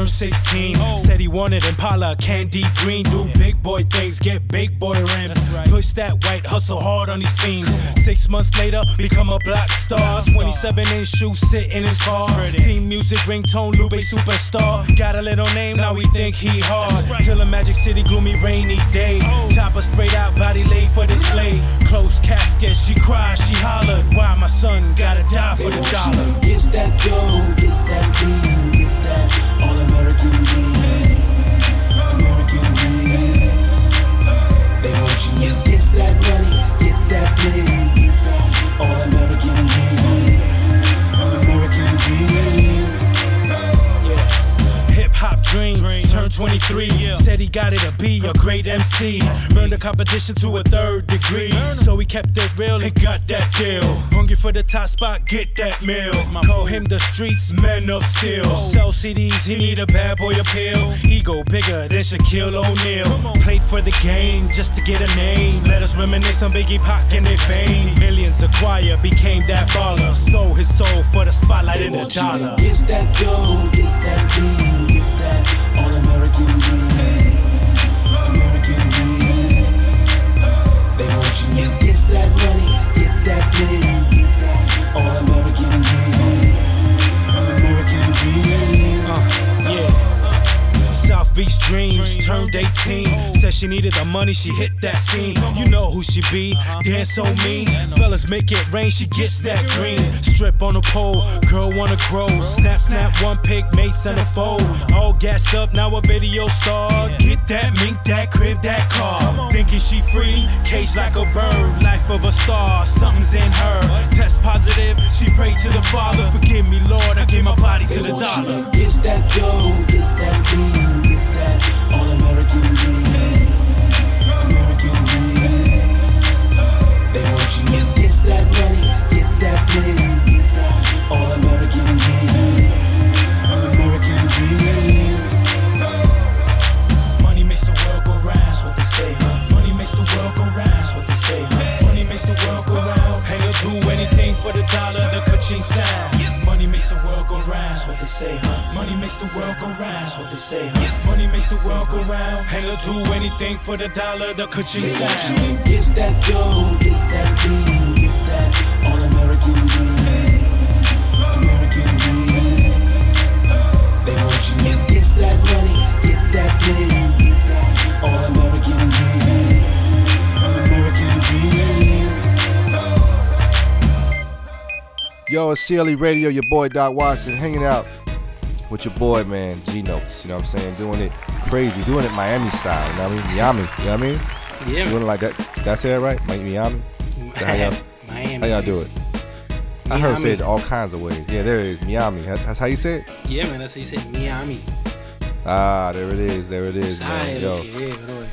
turned 16. Said he wanted Impala, candy green. Do big boy things, get big boy rims. Push that white, hustle hard on these fiends. Six months later, become a black star. 27 inch shoes sit in his car. Theme music, ringtone, Lupe superstar. Got a little name, now we think he hard. Till a Magic City, gloomy, rainy day. Chopper sprayed out, body laid for display. Close casket, she cried, she hollered. Why my son gotta die for the dollar? Get that dough, get that green, that money, get that bling, turned 23. Said he got it to be a great MC. Burned the competition to a third degree. So he kept it real and got that deal. Hungry for the top spot, get that meal. Call him the streets man of steel. Oh. Sell CDs, he need a bad boy appeal. He go bigger than Shaquille O'Neal. Played for the game just to get a name. Let us reminisce on Biggie Pac and their fame. Millions acquire, became that baller. Sold his soul for the spotlight and the dollar. Get that dough, get that dream, that that all American dream. Beach dreams turned 18. Said she needed the money, she hit that scene. You know who she be, dance so mean. Fellas make it rain, she gets that green. Strip on the pole, girl wanna grow. Snap, snap, one pick, mate, centerfold. All gassed up, now a video star. Get that mink, that crib, that car. Thinking she free, caged like a bird. Life of a star, something's in her. Test positive, she prayed to the Father. Forgive me, Lord, I gave my body to the dollar. get that dough, get that dream, for the dollar, the ka-ching sound. Money makes the world go round. That's what they say. Huh? Money makes the world go round. That's what they say. Huh? Money makes the world go round. And they'll do anything for the dollar, the ka-ching They want you sound. get that dough, get that dream, get that all American dream. American dream. They want you to get that money, get that name, get that all American dream. American dream. Yo, it's CLE Radio, your boy Doc Watson, hanging out with your boy, man, G Notes. You know what I'm saying? Doing it crazy, doing it Miami style. You know what I mean? Miami. You know what I mean? Yeah. Doing it like that. Did I say that right? Mi- Miami? How y'all, Miami. How y'all do it? I heard it said all kinds of ways. Yeah, there it is. Miami. That's how you say it? Yeah, man, that's how you say Miami. Ah, there it is. There it is, man. Yo, lo que es, bro.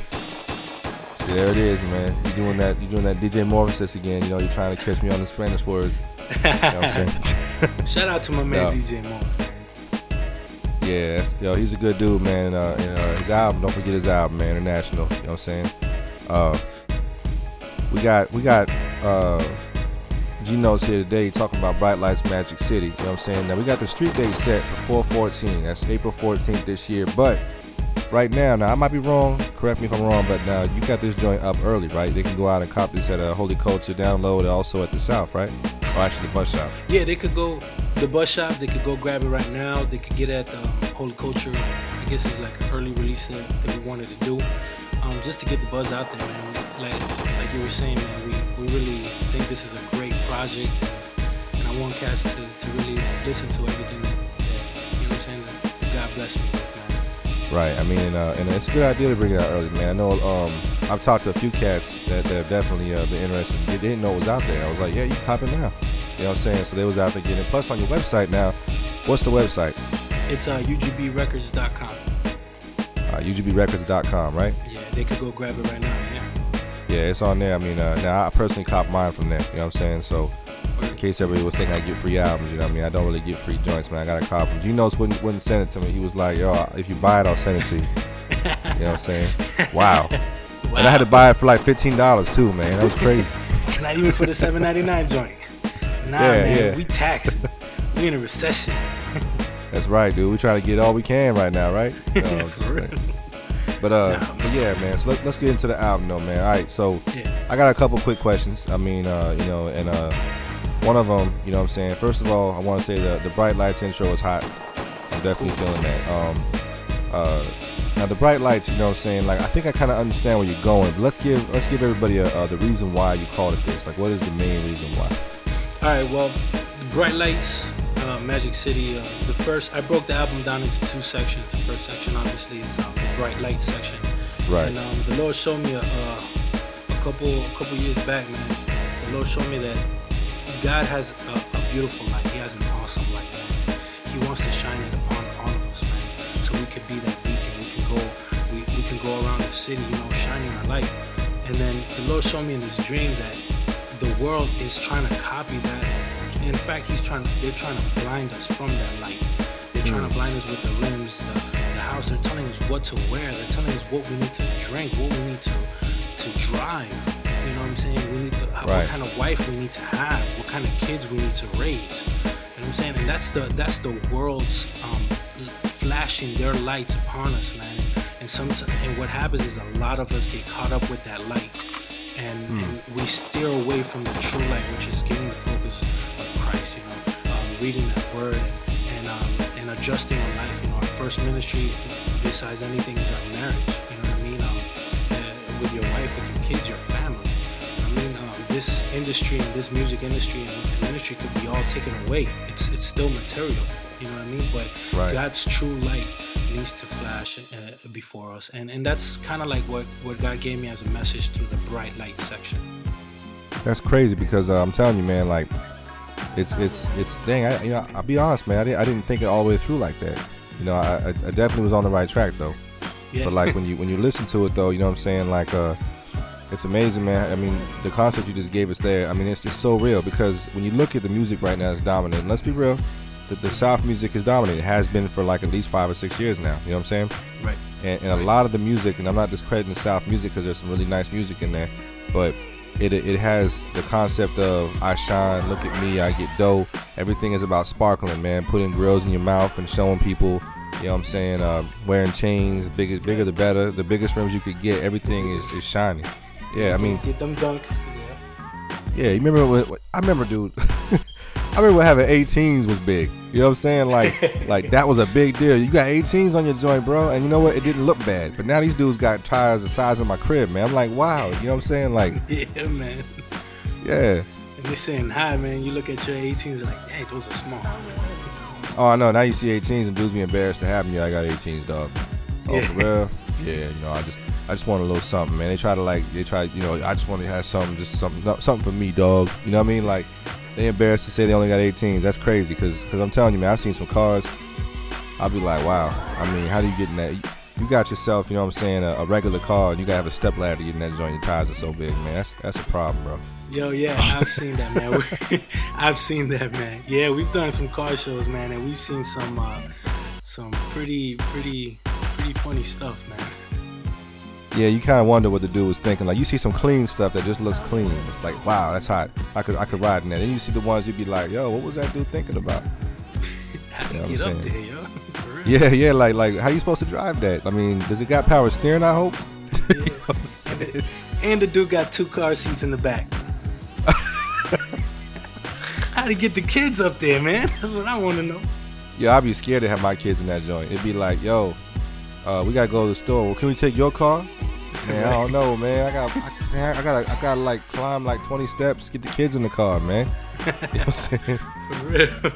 see, there it is, man. You doing that? You doing that DJ Morpheus again? You know, you're trying to catch me on the Spanish words. You know what I'm saying? Shout out to my man. DJ Morph, man. Yeah, that's, yo, he's a good dude, man. Uh, and, uh, his album, don't forget his album, man. International. You know what I'm saying? Uh, we got we got uh, G Notes here today talking about Bright Lights Magic City. You know what I'm saying? Now we got the street date set for 414. That's April 14th this year. But right now, now I might be wrong. Correct me if I'm wrong. But now you got this joint up early, right? They can go out and cop this at a Holy Culture download, also at the South, right? Or actually the bus shop. Yeah, they could go the bus shop. They could go grab it right now. They could get at the Holy Culture. I guess it's like an early release that, that we wanted to do, um, just to get the buzz out there, man. Like like you were saying, man, we, we really think this is a great project, and, and I want cats to, to really listen to everything that, that you know what I'm saying that, God bless me. Right. I mean, and, uh, and it's a good idea to bring it out early, man. I know um, I've talked to a few cats that, that have definitely uh, been interested. They didn't know it was out there. I was like, yeah, you cop it now. You know what I'm saying? So they was out there getting it. Plus, on your website now, what's the website? It's uh, UGBRecords.com. Uh, UGBRecords.com, right? Yeah, they could go grab it right now. Yeah. Yeah, it's on there. I mean, uh, now I personally cop mine from there. You know what I'm saying? So, in case everybody was thinking I get free albums, you know what I mean? I don't really get free joints, man. I gotta cop them. G Notes wouldn't, wouldn't send it to me. He was like, yo, if you buy it, I'll send it to you. you know what I'm saying? Wow. And I had to buy it for like $15 too, man. That was crazy. Not even for the 7.99 joint. Nah, Yeah, man, yeah. we taxed. we in a recession. That's right, dude. We trying to get all we can right now, right? No, But uh, but yeah, man. So let, us get into the album, though, man. All right, so I got a couple quick questions. I mean, uh, you know, and uh, one of them, you know, what I'm saying. First of all, I want to say the the bright lights intro is hot. I'm definitely feeling that. Um, uh, now the bright lights, you know, what I'm saying. Like, I think I kind of understand where you're going. But let's give let's give everybody a, uh, the reason why you called it this. Like, what is the main reason why? All right, well, the Bright Lights, uh, Magic City. Uh, the first, I broke the album down into two sections. The first section, obviously, is um, the Bright light section. Right. And um, the Lord showed me a, uh, a couple a couple years back, man. The Lord showed me that God has a, a beautiful light. He has an awesome light, man. He wants to shine it upon all of us, man. So we could be that beacon. We can go we, We can go around the city, you know, shining our light. And then the Lord showed me in this dream that the world is trying to copy that. In fact, He's trying. They're trying to blind us from that light. They're trying to blind us with the rims, the, the house. They're telling us what to wear. They're telling us what we need to drink, what we need to to drive. You know what I'm saying? We need to, Right. what kind of wife we need to have, what kind of kids we need to raise. You know what I'm saying? And that's the that's the world's um, flashing their lights upon us, man. And sometimes, and what happens is a lot of us get caught up with that light, and, Hmm. and we steer away from the true light, which is getting the focus Christ. You know, um, reading that word and and, um, and adjusting our life. You know, our first ministry, besides anything, is our marriage. You know what I mean? Um, uh, with your wife, with your kids, your family. I mean, um, this industry and this music industry and, and ministry could be all taken away. It's it's still material. You know what I mean? But Right. God's true light needs to flash uh, before us, and and that's kind of like what what God gave me as a message through the bright light section. That's crazy because uh, I'm telling you, man. Like, it's it's it's dang. I, you know, I'll be honest, man. I didn't, I didn't think it all the way through like that. You know, I, I I definitely was on the right track though. Yeah. But like when you when you listen to it though, you know what I'm saying? Like, uh, it's amazing, man. I mean, the concept you just gave us there. I mean, it's just so real because when you look at the music right now, it's dominant. Let's be real. The, the South music is dominant. It has been for like at least five or six years now. You know what I'm saying? Right. and, and a lot of the music, and I'm not discrediting the South music because there's some really nice music in there, but it it has the concept of I shine, look at me, I get dough. Everything is about sparkling, man. Putting grills in your mouth and showing people, you know what I'm saying, uh, wearing chains, bigger, bigger the better. The biggest rims you could get, everything is, is shining. Yeah, I mean, get them dunks. yeah, you remember what, what- I remember, dude. I remember having 18s was big. You know what I'm saying? Like, like that was a big deal. You got 18s on your joint, bro, and you know what? It didn't look bad. But now these dudes got tires the size of my crib, man. I'm like, wow. You know what I'm saying? Like, Yeah, man. yeah. And they saying hi, man. You look at your 18s and like, hey, those are small. Oh, I know. Now you see 18s and dudes be embarrassed to have them. Yeah, I got 18s, dog. Oh, Yeah. for real? Yeah, you know, I just, I just want a little something, man. They try to like, they try, you know, I just want to have something, just something, something for me, dog. You know what I mean? Like, they embarrassed to say they only got 18s. That's crazy, cause, cause I'm telling you, man, I've seen some cars. I'll be like, wow. I mean, how do you get in that? You, you got yourself, you know what I'm saying, a, a regular car, and you gotta have a step ladder to get in that joint. Your tires are so big, man. That's that's a problem, bro. Yo, yeah, I've seen that, man. I've seen that, man. Yeah, we've done some car shows, man, and we've seen some uh, some pretty, pretty, pretty funny stuff, man. Yeah, you kind of wonder what the dude was thinking. Like you see some clean stuff that just looks clean. It's like, wow, that's hot. I could I could ride in that. Then you see the ones you'd be like, yo, what was that dude thinking about? How You know get up there, yo? Yeah, yeah, like like how you supposed to drive that? I mean, does it got power steering? I hope. You know what I'm saying? And the dude got two car seats in the back. How to get the kids up there, man? That's what I want to know. Yeah, I'd be scared to have my kids in that joint. It'd be like, yo, uh, we gotta go to the store. Well, can we take your car? Man, I don't know, man. I got, I, I gotta, I gotta like climb like 20 steps, get the kids in the car, man. You know what I'm saying? For real.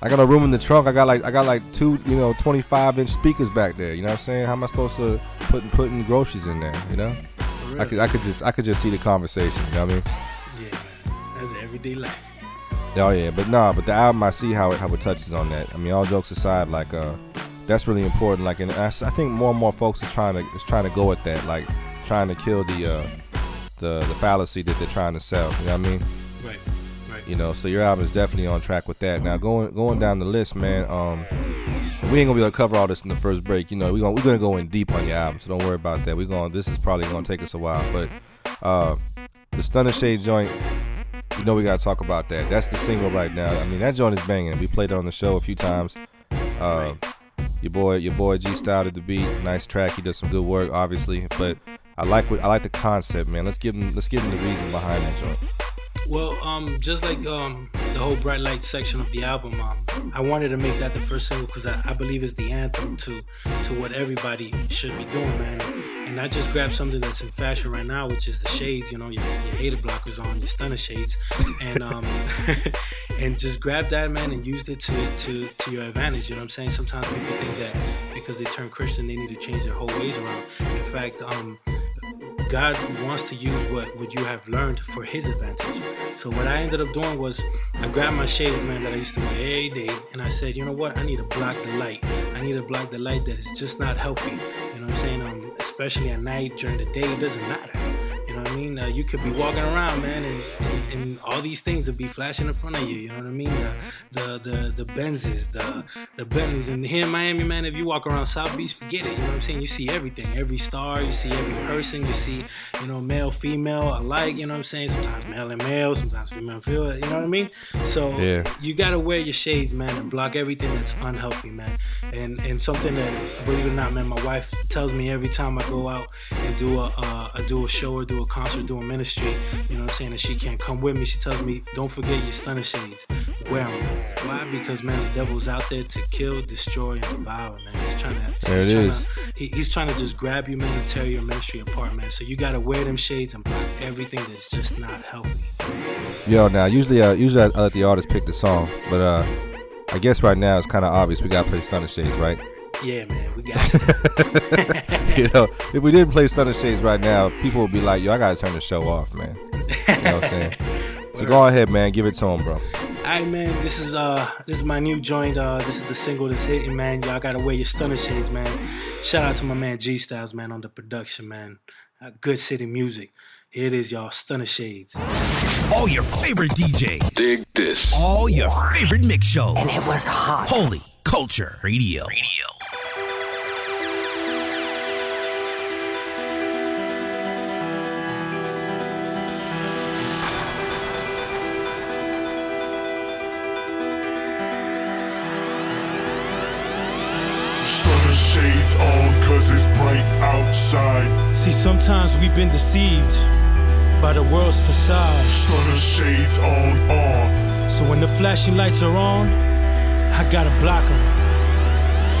I got a room in the trunk. I got like, I got like two, you know, 25 inch speakers back there. You know what I'm saying? How am I supposed to put putting groceries in there? You know? I could, I could just, I could just see the conversation. You know what I mean? Yeah. That's everyday life. Oh yeah, but nah, but the album I see how it how it touches on that. I mean, all jokes aside, like uh, that's really important. Like, and I, I think more and more folks is trying to is trying to go at that, like trying to kill the uh, the the fallacy that they're trying to sell. You know what I mean? Right, right. You know, so your album is definitely on track with that. Now going going down the list, man. Um, we ain't gonna be able to cover all this in the first break. You know, we gonna we're gonna go in deep on your album, so don't worry about that. We're going. This is probably gonna take us a while, but uh, the Stunner Shade joint. You know we gotta talk about that. That's the single right now. I mean that joint is banging. We played it on the show a few times. Uh, your boy, your boy G Style did the beat. Nice track. He does some good work, obviously. But I like what I like the concept, man. Let's give him let's give him the reason behind that joint. Well, um, just like um, the whole bright light section of the album, um, I wanted to make that the first single because I, I believe it's the anthem to to what everybody should be doing, man. And I just grabbed something that's in fashion right now, which is the shades. You know, your, your hater blockers on, your stunner shades, and um, and just grabbed that, man, and used it to to to your advantage. You know what I'm saying? Sometimes people think that because they turn Christian, they need to change their whole ways around. In fact, um, God wants to use what, what you have learned for His advantage. So what I ended up doing was I grabbed my shades, man, that I used to wear every day, and I said, you know what? I need to block the light. I need to block the light that is just not healthy. You know what I'm saying? Um, especially at night during the day. It doesn't matter. You know what I mean? Uh, you could be walking around, man, and, and, and all these things will be flashing in front of you. You know what I mean? The the the, the Benzes, the the Bentleys, and here in Miami, man, if you walk around South Beach, forget it. You know what I'm saying? You see everything, every star, you see every person, you see, you know, male, female, alike. You know what I'm saying? Sometimes male and male, sometimes female and female. You know what I mean? So Yeah. you gotta wear your shades, man, and block everything that's unhealthy, man. And and something that, believe it or not, man, my wife tells me every time I go out and do a uh, I do a show or do a concert, doing ministry, you know what I'm saying, and she can't come with me. She tells me, don't forget your stunner shades. Wear them. Why? Because man, the devil's out there to kill, destroy, and devour, man. He's trying to. There he's it trying is. To, he, he's trying to just grab you, man, and tear your ministry apart, man. So you gotta wear them shades and block everything that's just not healthy. Yo, now usually, uh, usually I, I let the artist pick the song, but uh, I guess right now it's kind of obvious we gotta play Stunner Shades, right? Yeah, man, we got. you know, if we didn't play Stunner Shades right now, people would be like, "Yo, I gotta turn the show off, man." You know what I'm saying? So go ahead, man, give it to him, bro. Alright man, this is uh this is my new joint. Uh this is the single that's hitting, man. Y'all gotta wear your stunner shades, man. Shout out to my man G Styles, man, on the production, man. Uh, good city music. Here it is, y'all. Stunner shades. All your favorite DJs. Dig this. All your favorite mix shows. And it was hot. Holy Culture Radio. Radio. Stunner shades on, cause it's bright outside. See, sometimes we've been deceived by the world's facade. Stunner shades on, on. So when the flashing lights are on, I gotta block them.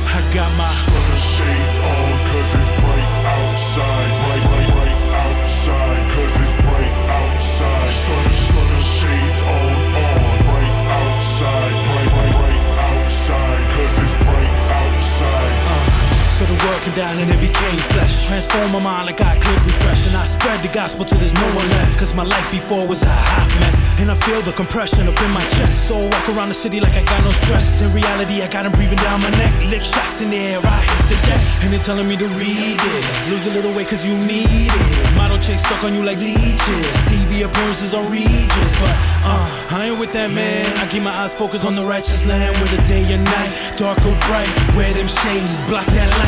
I got my Stunner shades on, cause it's bright outside. Bright, bright, bright outside, cause it's bright outside. Stunner, stunner shades on, on. Bright outside, So the world came down and it became flesh. Transform my mind like I could refresh. And I spread the gospel till there's no one left. Cause my life before was a hot mess. And I feel the compression up in my chest. So I walk around the city like I got no stress. In reality, I got them breathing down my neck. Lick shots in the air, I hit the deck. And they're telling me to read it. Lose a little weight cause you need it. Model chicks stuck on you like leeches. TV appearances are regis. But uh, I ain't with that man. I keep my eyes focused on the righteous land. Where the day and night, dark or bright. Wear them shades, block that light.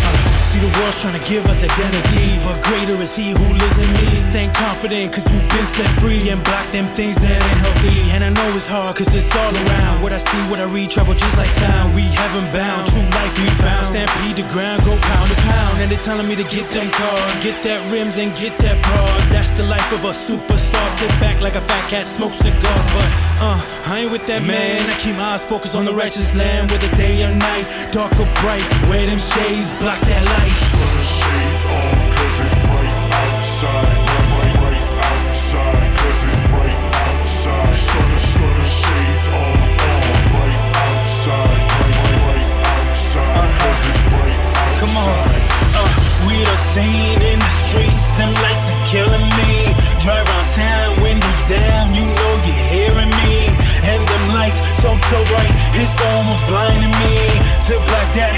See the world's trying to give us identity, but greater is He who lives in me. Stand confident, cause you've been set free and block them things that ain't healthy. And I know it's hard, cause it's all around. What I see, what I read, travel just like sound. We heaven bound, true life we found. Stampede the ground, go pound to pound. And they're telling me to get them cars, get that rims, and get that broad. That's the life of a superstar. Sit back like a fat cat, smoke cigars. But uh, I ain't with that man. I keep my eyes focused on the righteous land, whether day or night, dark or bright. Wear them shades, block that light. Stunner shades on, cause it's bright outside. Bright, bright, bright outside, cause it's bright outside. Stunner, stunner shades on, on. Bright outside. Bright, bright, bright outside, cause it's bright outside. Come on. Uh, we the scene in the streets, them lights are killing me. Drive around town, windows down, you know you're hearing me. And them lights so so bright, it's almost blinding me. To black that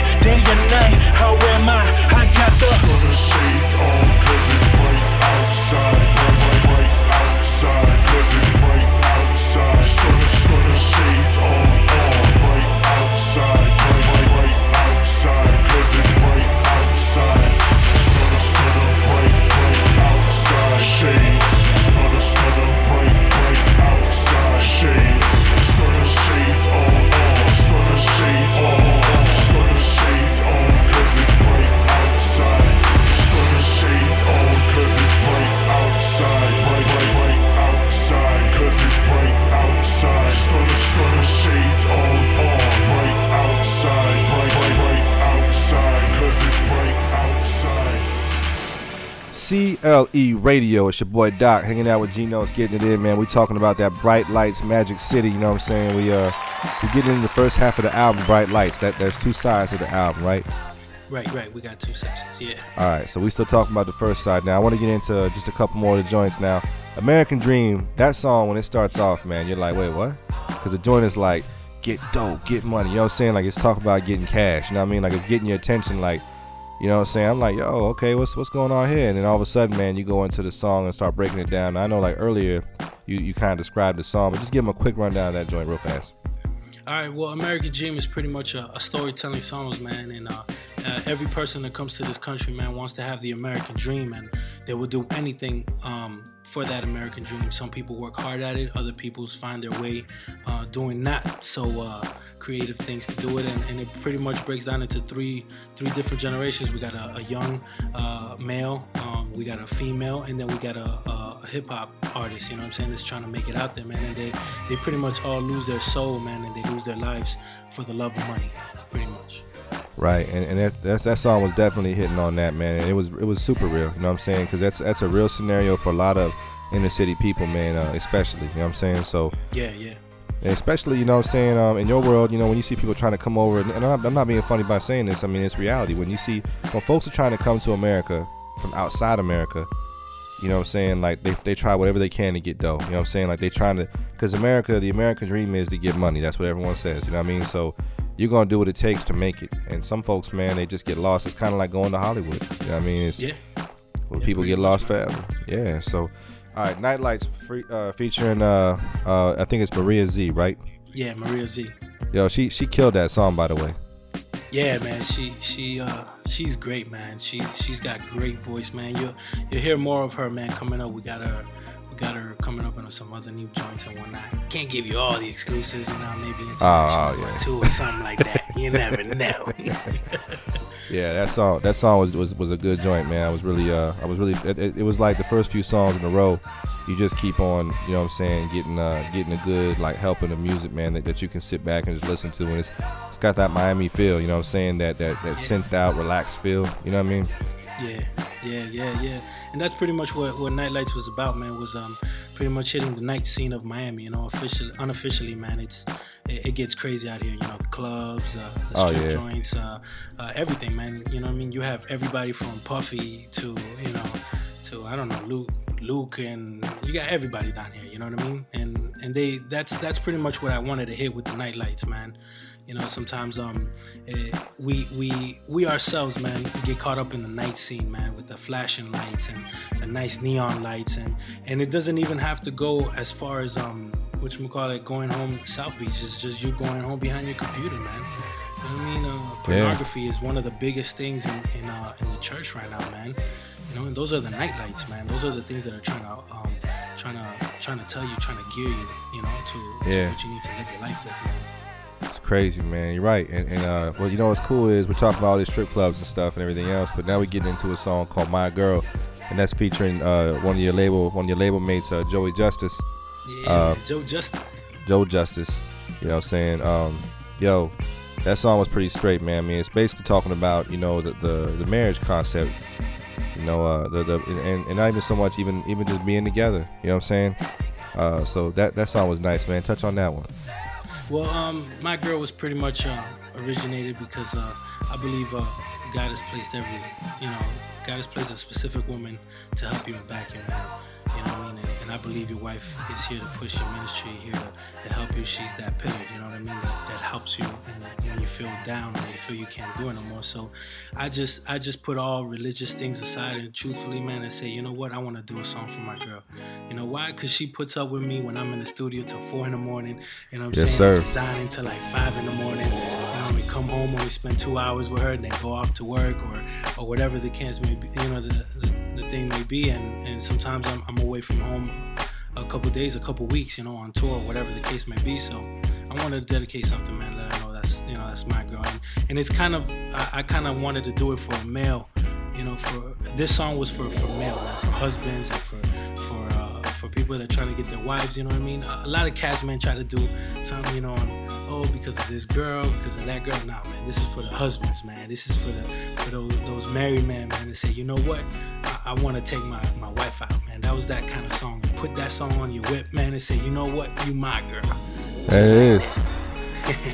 E Radio. It's your boy Doc hanging out with G Notes getting it in, man. We talking about that Bright Lights Magic City, you know what I'm saying? We uh we getting in the first half of the album, Bright Lights. That there's two sides of the album, right? Right, right. We got two sections. Yeah. All right, so we still talking about the first side now. I want to get into just a couple more of the joints now. American Dream, that song when it starts off, man, you're like, wait, what? Because the joint is like, get dope, get money. You know what I'm saying? Like it's talking about getting cash. You know what I mean? Like it's getting your attention. Like, you know what I'm saying? I'm like, yo, okay, what's what's going on here? And then all of a sudden, man, you go into the song and start breaking it down. I know, like earlier, you you kind of described the song, but just give them a quick rundown of that joint real fast. All right, well, American Dream is pretty much a, a storytelling song, man, and uh, uh, every person that comes to this country, man, wants to have the American dream, and they will do anything um, for that American dream. Some people work hard at it, other people find their way uh, doing not so uh, creative things to do it, and, and, it pretty much breaks down into three three different generations. We got a, a young uh, male, um, we got a female, and then we got a, a hip hop artist. You know what I'm saying? That's trying to make it out there, man. And they they pretty much all lose their soul, man, and they lose their lives for the love of money, pretty much. Right, and, and that that's, that song was definitely hitting on that man, and it was it was super real. You know what I'm saying? Because that's that's a real scenario for a lot of inner city people, man, uh, especially. You know what I'm saying? So yeah, yeah. And especially, you know what I'm saying, um, in your world, you know, when you see people trying to come over, and I'm not, I'm not being funny by saying this, I mean, it's reality. When you see, when folks are trying to come to America from outside America, you know what I'm saying, like, they, they try whatever they can to get dough. You know what I'm saying? Like, they trying to, because America, the American dream is to get money. That's what everyone says. You know what I mean? So, you're gonna do what it takes to make it. And some folks, man, they just get lost. It's kind of like going to Hollywood. You know what I mean? It's, yeah. Where yeah, people get lost forever. Yeah. So, all right, Night Lights free, uh, featuring uh, uh, I think it's Maria Z, right? Yeah, Maria Z. Yo, she she killed that song by the way. Yeah, man, she she uh she's great, man. She she's got great voice, man. You you'll hear more of her, man, coming up. We got her we got her coming up in some other new joints and whatnot. Can't give you all the exclusives, you know, maybe into oh, yeah. two or something like that. You never know. Yeah, that song that song was, was was a good joint, man. I was really uh I was really it, it, was like the first few songs in a row. You just keep on, you know what I'm saying, getting uh getting a good like helping the music, man, that, that you can sit back and just listen to and it's it's got that Miami feel, you know what I'm saying, that that that yeah. synth out, relaxed feel, you know what I mean? Yeah, yeah, yeah, yeah and that's pretty much what what Night Lights was about, man. Was um pretty much hitting the night scene of Miami. You know, officially, unofficially, man, it's it, it gets crazy out here. You know, the clubs, uh, the oh, strip yeah. joints, uh, uh, everything, man. You know, I mean, you have everybody from Puffy to you know to I don't know Luke, Luke, and you got everybody down here. You know what I mean? And and they that's that's pretty much what I wanted to hit with the Night Lights, man. You know, sometimes um, eh, we we we ourselves, man, get caught up in the night scene, man, with the flashing lights and the nice neon lights, and and it doesn't even have to go as far as um, which we call it, going home South Beach. It's just you going home behind your computer, man. I mean, uh, pornography yeah. is one of the biggest things in in, uh, in the church right now, man. You know, and those are the night lights, man. Those are the things that are trying to um, trying to trying to tell you, trying to gear you, you know, to, yeah. to what you need to live your life with, man. It's crazy, man. You're right. And, and uh, well, you know what's cool is we're talking about all these strip clubs and stuff and everything else, but now we get into a song called My Girl, and that's featuring uh, one of your label one of your label mates, uh, Joey Justice. Yeah, uh, Joe Justice. Joe Justice. You know what I'm saying? Um, yo, that song was pretty straight, man. I mean, it's basically talking about you know the the, the marriage concept. You know, uh, the the and, and not even so much even even just being together. You know what I'm saying? Uh, so that that song was nice, man. Touch on that one. Well, um, my girl was pretty much uh, originated because uh, I believe uh, God has placed every, you know, God has placed a specific woman to help you and back you, man. You know what I mean? And, and, I believe your wife is here to push your ministry, here to, to help you. She's that pillar, you know what I mean? That, that helps you when you feel down or you feel you can't do it no more. So I just I just put all religious things aside and truthfully, man, and say, you know what? I want to do a song for my girl. You know why? Because she puts up with me when I'm in the studio till four in the morning. You know what I'm yes, saying? Sir. Designing till like five in the morning. You know, we come home and we spend two hours with her and then go off to work or or whatever the case may be. You know the, the the thing may be, and, and sometimes I'm, I'm away from home a couple days, a couple weeks, you know, on tour, whatever the case may be. So I wanted to dedicate something, man. Let know that's you know that's my girl, and, and it's kind of I, I kind of wanted to do it for a male, you know. For this song was for for male, man, for husbands and for uh, for people that are trying to get their wives. You know what I mean? A, a lot of cast men try to do something, you know, on, oh because of this girl, because of that girl. Nah, man, this is for the husbands, man. This is for the for those those married men, man, to say, you know what? I want to take my, my wife out, man. That was that kind of song. Put that song on your whip, man, and say, you know what? You my girl. That is.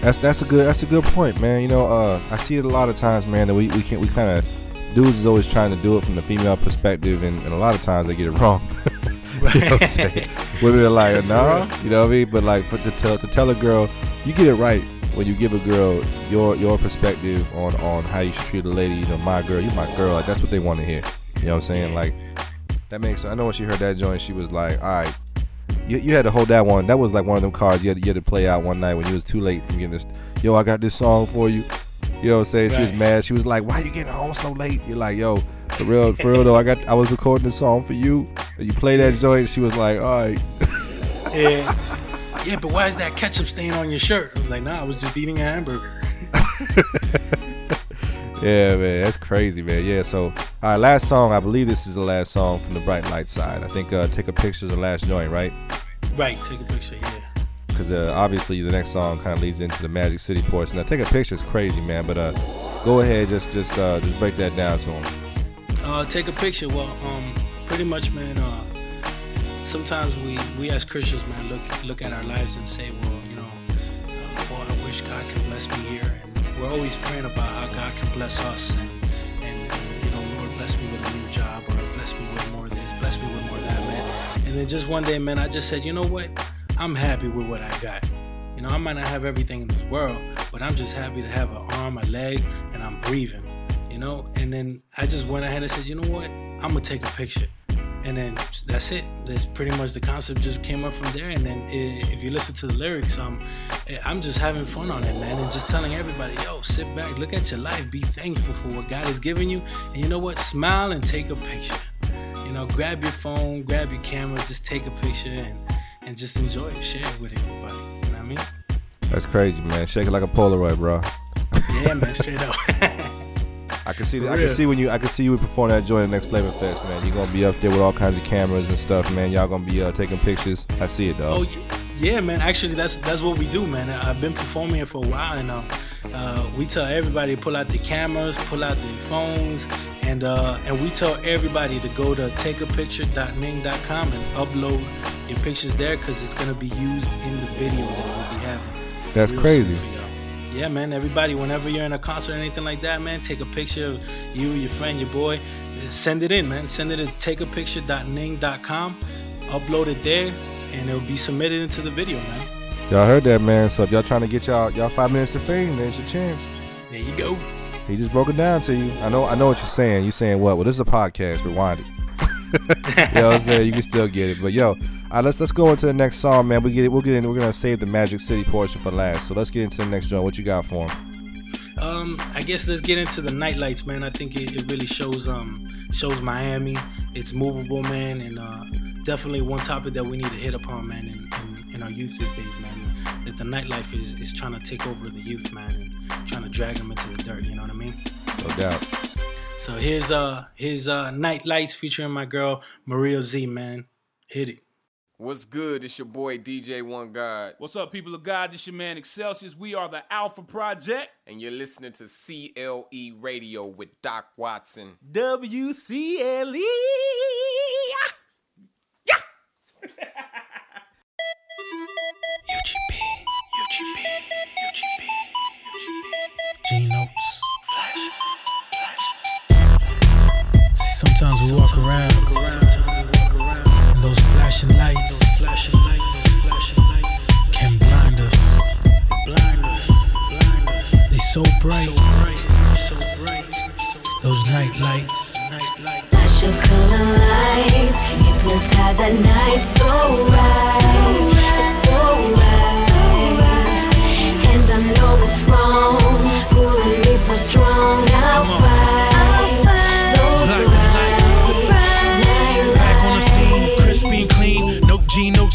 that's that's a good that's a good point, man. You know, uh, I see it a lot of times, man. That we we can we kind of dudes is always trying to do it from the female perspective, and, and a lot of times they get it wrong. you know what I'm saying? Women are like, nah, you know what I mean? But like, but to tell to tell a girl, you get it right when you give a girl your your perspective on on how you should treat a lady. You know, my girl, you my girl. Like that's what they want to hear. You know what I'm saying? Like that makes. I know when she heard that joint, she was like, all right. You, you had to hold that one. That was like one of them cards you had, you had to play out one night when you was too late from getting this. Yo, I got this song for you. You know what I'm saying? She was mad. She was like, "Why you getting home so late?" You're like, "Yo, for real, for real though. I got, I was recording the song for you. And you play that joint." She was like, "All right." Yeah. Yeah, but why is that ketchup stain on your shirt? I was like, nah, I was just eating a hamburger. Yeah, man, that's crazy, man. Yeah, so all right, last song. I believe this is the last song from the Bright Light side. I think uh, "Take a Picture" is the last joint, right? Right, take a picture, yeah. Because uh, obviously the next song kind of leads into the Magic City portion. Now, "Take a Picture" is crazy, man. But uh, go ahead, just just uh, just break that down to him. Uh, take a picture. Well, um, pretty much, man. Uh, sometimes we we as Christians, man, look look at our lives and say, well, you know, uh, boy, I wish God can bless me here. And we're always praying about how God can bless us, and, and you know, Lord, bless me with a new job, or bless me with more of this, bless me with more of that, man. And then just one day, man, I just said, you know what? I'm happy with what I got. You know, I might not have everything in this world, but I'm just happy to have an arm, a leg, and I'm breathing you know? And then i just went ahead and said you know what? I'm gonna take a picture. And then that's it. That's pretty much the concept just came up from there. And then if you listen to the lyrics um eh, i'm just having fun on it man and just telling everybody yo sit back look at your life be thankful for what god has given you and you know what? Smile and take a picture. You know grab your phone grab your camera just take a picture and and just enjoy it share it with everybody you know what i mean That's crazy, man. Shake it like a Polaroid, bro. yeah man straight up I can see. For I can see when you. I can see you perform that joint at next Flavor Fest, man. You're gonna be up there with all kinds of cameras and stuff, man. Y'all gonna be uh, taking pictures. I see it, though. Oh yeah, man. Actually, that's that's what we do, man. I've been performing it for a while, and uh, uh, we tell everybody to pull out the cameras, pull out the phones, and uh, and we tell everybody to go to takeapicture.ning.com and upload your pictures there because it's gonna be used in the video that we'll be having. That's real crazy. soon for y'all. Yeah, man. Everybody, whenever you're in a concert or anything like that, man, take a picture of you, your friend, your boy. Send it in, man. Send it to takeapicture.ning.com. Upload it there, and it'll be submitted into the video, man. Y'all heard that, man. So if y'all trying to get y'all y'all five minutes of fame, then it's your chance. There you go. He just broke it down to you. I know. I know what you're saying. You're saying what? Well, this is a podcast. Rewind it. you know what I'm saying? You can still get it. But yo, all right, let's let's go into the next song, man. We get it. We'll get in. We're gonna save the Magic City portion for last. So let's get into the next joint. What you got for him? Um, I guess let's get into the night lights, man. I think it, it really shows um shows Miami. It's movable, man, and uh, definitely one topic that we need to hit upon, man, in, in, in our youth these days, man. That the nightlife is, is trying to take over the youth, man, and trying to drag them into the dirt. You know what I mean? No doubt. So here's uh here's uh Night Lights featuring my girl Maria Z, man. Hit it. What's good? It's your boy DJ One God. What's up, people of God? This is your man Excelsius. We are the Alpha Project. And you're listening to CLE Radio with Doc Watson. WCLE. Yeah. UGB. G notes. Sometimes we walk around and those flashing lights can blind us. They so bright. Those night lights. Flash of color lights, hypnotized at night, so right, it's so right. And I know it's wrong, pulling me so strong. I'll fight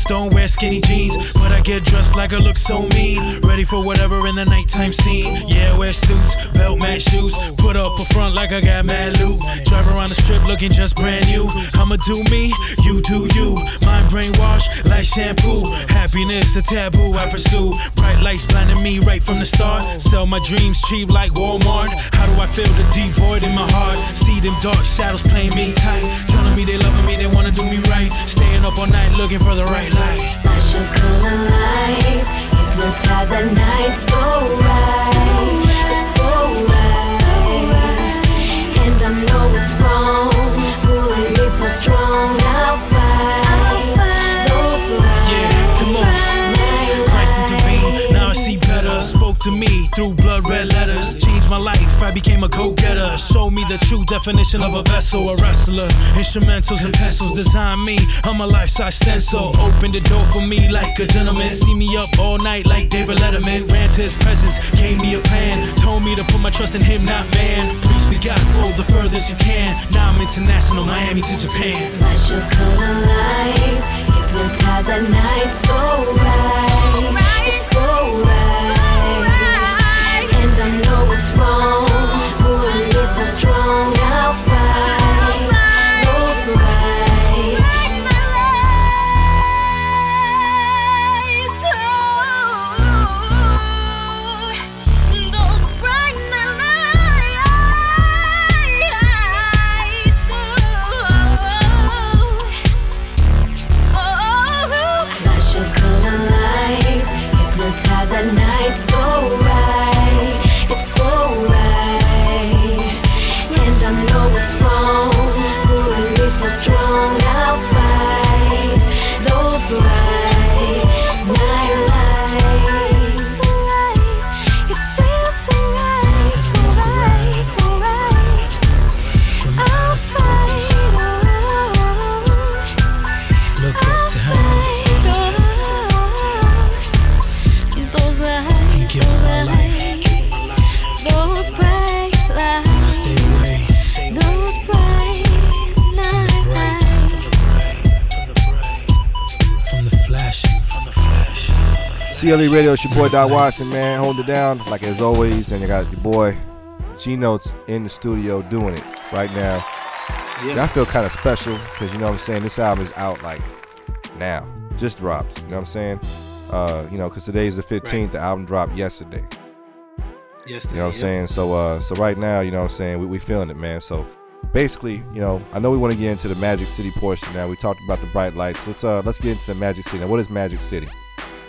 Don't wear skinny jeans. I get dressed like I look so mean. Ready for whatever in the nighttime scene. Yeah, wear suits, belt match shoes. Put up a front like I got mad loot. Drive around the strip looking just brand new. I'ma do me, you do you. Mind brainwash like shampoo. Happiness a taboo I pursue. Bright lights blinding me right from the start. Sell my dreams cheap like Walmart. How do I feel the deep void in my heart? See them dark shadows playing me tight. Telling me they loving me, they wanna do me right. Staying up all night looking for the right light. Flash of color lights, Hypnotized at night, so right. My life, I became a go getter. Showed me the true definition of a vessel, a wrestler. Instrumentals and pencils design me. I'm a life size stencil. Opened the door for me like a gentleman. See me up all night like David Letterman. Ran to his presence, gave me a plan. Told me to put my trust in him, not man. Preach the gospel the furthest you can. Now I'm international, Miami to Japan. Flash of color lights, hypnotized at night, so right. Radio, it's your boy Doc Watson, man. Hold it down, like as always. And you got your boy G Notes in the studio doing it right now. Yeah. I feel kind of special because you know what I'm saying. This album is out like now, just dropped. You know what I'm saying? Uh, you know, because today is the 15th. The album dropped yesterday. Yesterday. You know what I'm yeah. saying? So uh so right now, you know what I'm saying, we, we feeling it, man. So basically, you know, I know we want to get into the Magic City portion now. We talked about the bright lights. Let's uh let's get into the Magic City. Now, what is Magic City?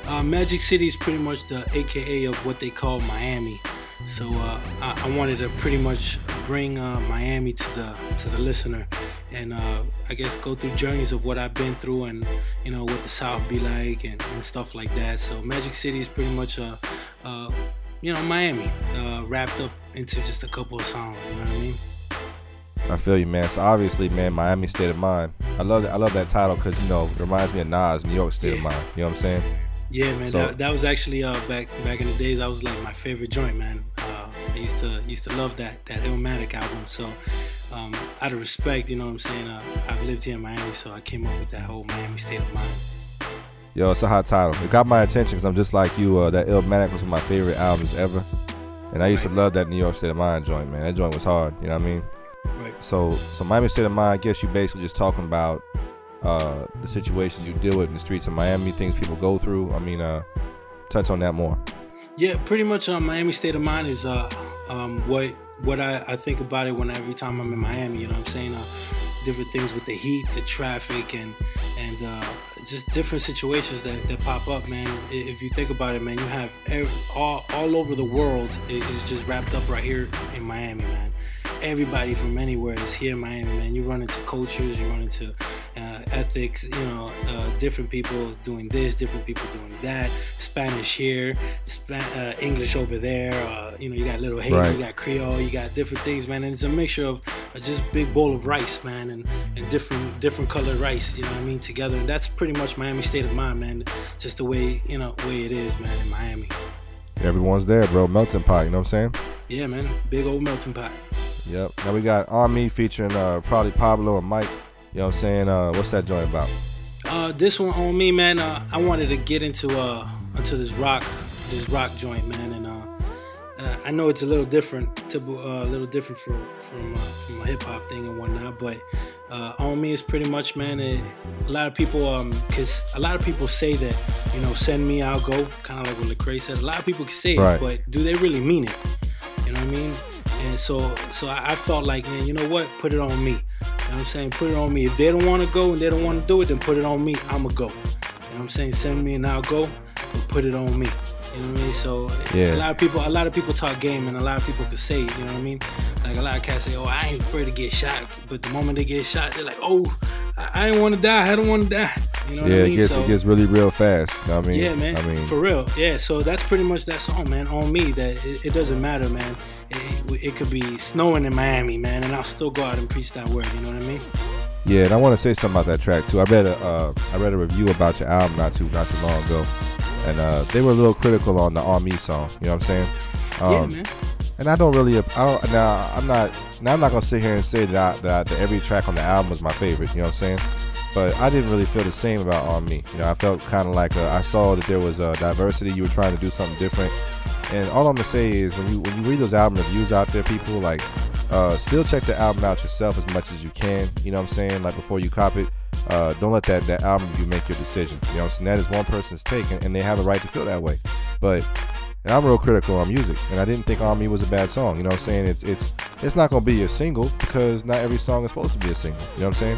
Uh, Magic City is pretty much the AKA of what they call Miami. So uh, I, I wanted to pretty much bring uh, Miami to the to the listener, and uh, I guess go through journeys of what I've been through, and you know what the South be like, and, and stuff like that. So Magic City is pretty much a, uh, you know, Miami uh, wrapped up into just a couple of songs. You know what I mean? I feel you, man. So obviously, man, Miami State of Mind. I love that. I love that title because you know it reminds me of Nas, New York State of Mind. You know what I'm saying? Yeah, man, So- that, that was actually uh, back back in the days. That was like my favorite joint, man. Uh, I used to used to love that that Illmatic album. So, um, out of respect, you know what I'm saying. Uh, I've lived here in Miami, so I came up with that whole Miami state of mind. Yo, it's a hot title. It got my attention because I'm just like you. Uh, that Illmatic was one of my favorite albums ever, and I used to love that New York State of Mind joint, man. That joint was hard. You know what I mean? Right. So, so Miami State of Mind. I guess you basically just talking about uh, the situations you deal with in the streets of Miami, things people go through. I mean, uh, touch on that more. Yeah, pretty much. Um, Miami state of mind is uh, um, what what I, I think about it when every time I'm in Miami. You know what I'm saying? Uh, different things with the heat, the traffic, and and uh, just different situations that, that pop up, man. If you think about it, man, you have every, all all over the world is just wrapped up right here in Miami, man. Everybody from anywhere is here in Miami, man. You run into cultures, you run into uh, ethics, you know, uh, different people doing this, different people doing that. Spanish here, Spa- uh, English over there. Uh, you know, you got little Haiti, Right. you got Creole, you got different things, man. And it's a mixture of a just big bowl of rice, man, and, and different different colored rice. You know what I mean? Together, and that's pretty much Miami state of mind, man. Just the way you know way it is, man, in Miami. Everyone's there, bro. Melting pot. You know what I'm saying? Yeah, man, big old melting pot. Yep. Now we got On Me featuring uh, probably Pablo and Mike. You know what I'm saying? Uh, what's that joint about? Uh, this one on me, man. Uh, I wanted to get into uh into this rock, this rock joint, man, and uh, uh I know it's a little different, typical, uh, a little different for, from uh, from a hip hop thing and whatnot, but uh, on me is pretty much, man. It, a lot of people, um, cause a lot of people say that, you know, send me, I'll go, kind of like what Lecrae said. A lot of people can say Right. it, but do they really mean it? You know what I mean? And so, so I, I felt like, man, you know what? Put it on me. You know what I'm saying? Put it on me. If they don't want to go and they don't want to do it, then put it on me. I'ma go. You know what I'm saying? Send me and I'll go. But put it on me. You know what I mean? So Yeah. a lot of people, a lot of people talk game, and a lot of people could say it. You know what I mean? Like a lot of cats say, "Oh, I ain't afraid to get shot," but the moment they get shot, they're like, "Oh, I, I didn't want to die. I don't want to die." You know what yeah, I it gets so, it gets really real fast. You know what I mean, yeah, man. I mean, for real. Yeah. So that's pretty much that song, man. On me, that it, it doesn't matter, man. It, it could be snowing in Miami, man, and I'll still go out and preach that word. You know what I mean? Yeah, and I want to say something about that track too. I read a uh, I read a review about your album not too not too long ago, and uh, they were a little critical on the On Me song. You know what I'm saying? Um, yeah, man. And I don't really, I don't, now I'm not, now I'm not gonna sit here and say that, I, that that every track on the album was my favorite. You know what I'm saying? But I didn't really feel the same about On Me. You know, I felt kind of like uh, I saw that there was a diversity. You were trying to do something different. And all I'm gonna say is when you when you read those album reviews out there, people like uh, still check the album out yourself as much as you can. You know what I'm saying? Like before you cop it. Uh, don't let that, that album review make your decision. You know what I'm saying? That is one person's take, and, and they have a right to feel that way. But and I'm real critical on music, and I didn't think On Me was a bad song. You know what I'm saying? It's it's it's not gonna be a single because not every song is supposed to be a single. You know what I'm saying?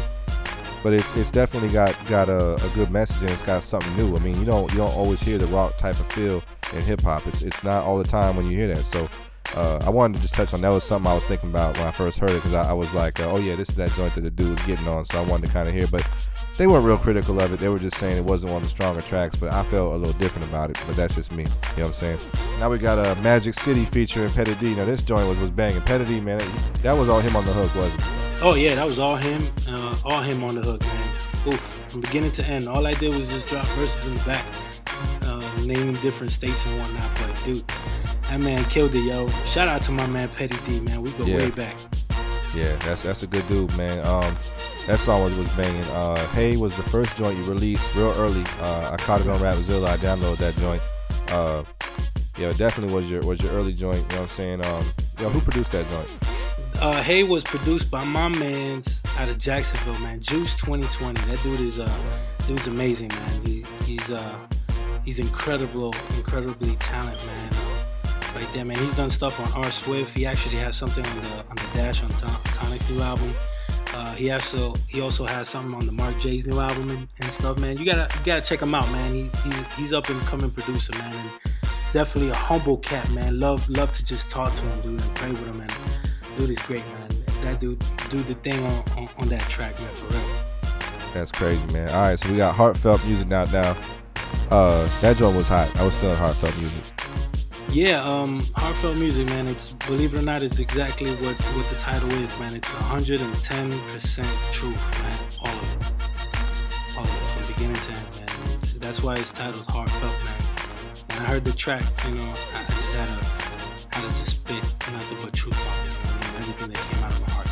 But it's it's definitely got got a, a good message and it's got something new. I mean, you don't you don't always hear the rock type of feel in hip hop. It's it's not all the time when you hear that. So uh, I wanted to just touch on that was something I was thinking about when I first heard it because I, I was like, uh, oh yeah, this is that joint that the dude was getting on. So I wanted to kind of hear, but they weren't real critical of it. They were just saying it wasn't one of the stronger tracks, but I felt a little different about it. But that's just me. You know what I'm saying? Now we got a uh, Magic City featuring Petty D. Now this joint was was banging. Petty D, man, that was all him on the hook, wasn't it? Oh yeah, that was all him, uh, all him on the hook, man. Oof, from beginning to end. All I did was just drop verses in the back, uh, naming different states and whatnot. But dude, that man killed it, yo. Shout out to my man Petty D, man. We go Yeah. way back. Yeah, that's that's a good dude, man. Um, that song was, was banging. Uh, hey was the first joint you released real early. Uh, I caught it on Rapzilla. I downloaded that joint. Uh, yeah, it definitely was your was your early joint. You know what I'm saying? Um, know who produced that joint? Uh, hey was produced by my man's out of Jacksonville, man. Juice 2020. That dude is uh, dude's amazing, man. He, he's uh, he's incredible, incredibly talented, man. Right there, man. He's done stuff on R Swift. He actually has something on the on the Dash on Ton- Tonic's new album. Uh, he also he also has something on the Mark J's new album and, and stuff, man. You gotta you gotta check him out, man. He, he he's up and coming producer, man, and definitely a humble cat, man. Love love to just talk to him, dude, and play with him, and dude is great, man. That dude do the thing on, on, on that track, man, for real. That's crazy, man. All right, so we got heartfelt music now. Now, uh, that joint was hot. I was feeling heartfelt music. Yeah, um, heartfelt music, man. It's believe it or not, it's exactly what what the title is, man. It's 110 percent truth, man. All of it, all of it, from beginning to end, man. It's, that's why its title's heartfelt, man. When I heard the track, you know, I, I just had a had to just spit nothing but truth on it. I mean? everything that came out of my heart.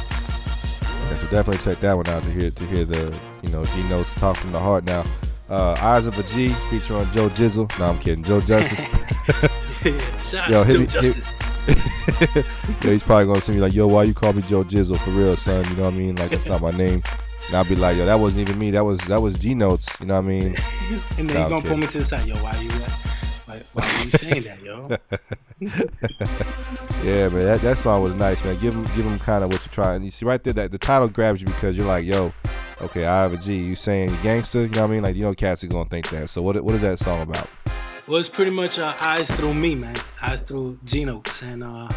Yeah, so definitely check that one out to hear to hear the you know G notes talk from the heart. Now, uh, Eyes of a G featuring Joe Jizzle. No, I'm kidding. Joe Justice. Shout out to Joe hit me- hit- Justice. yo, he's probably gonna see me like, yo, why you call me Joe Jizzle for real, son? You know what I mean? Like that's not my name. And I'll be like, yo, that wasn't even me. That was that was G Notes. You know what I mean? and then Nah, you I'm gonna pull me to the side, yo. Why you? Why, why are you saying that, yo? yeah, man, that, that song was nice, man. Give him give him kind of what you're trying. You see right there that the title grabs you because you're like, yo, okay, I have a G. You saying gangster? You know what I mean? Like you know, cats are gonna think that. So what what is that song about? Well, it's pretty much uh, eyes through me, man. Eyes through G Notes, and uh,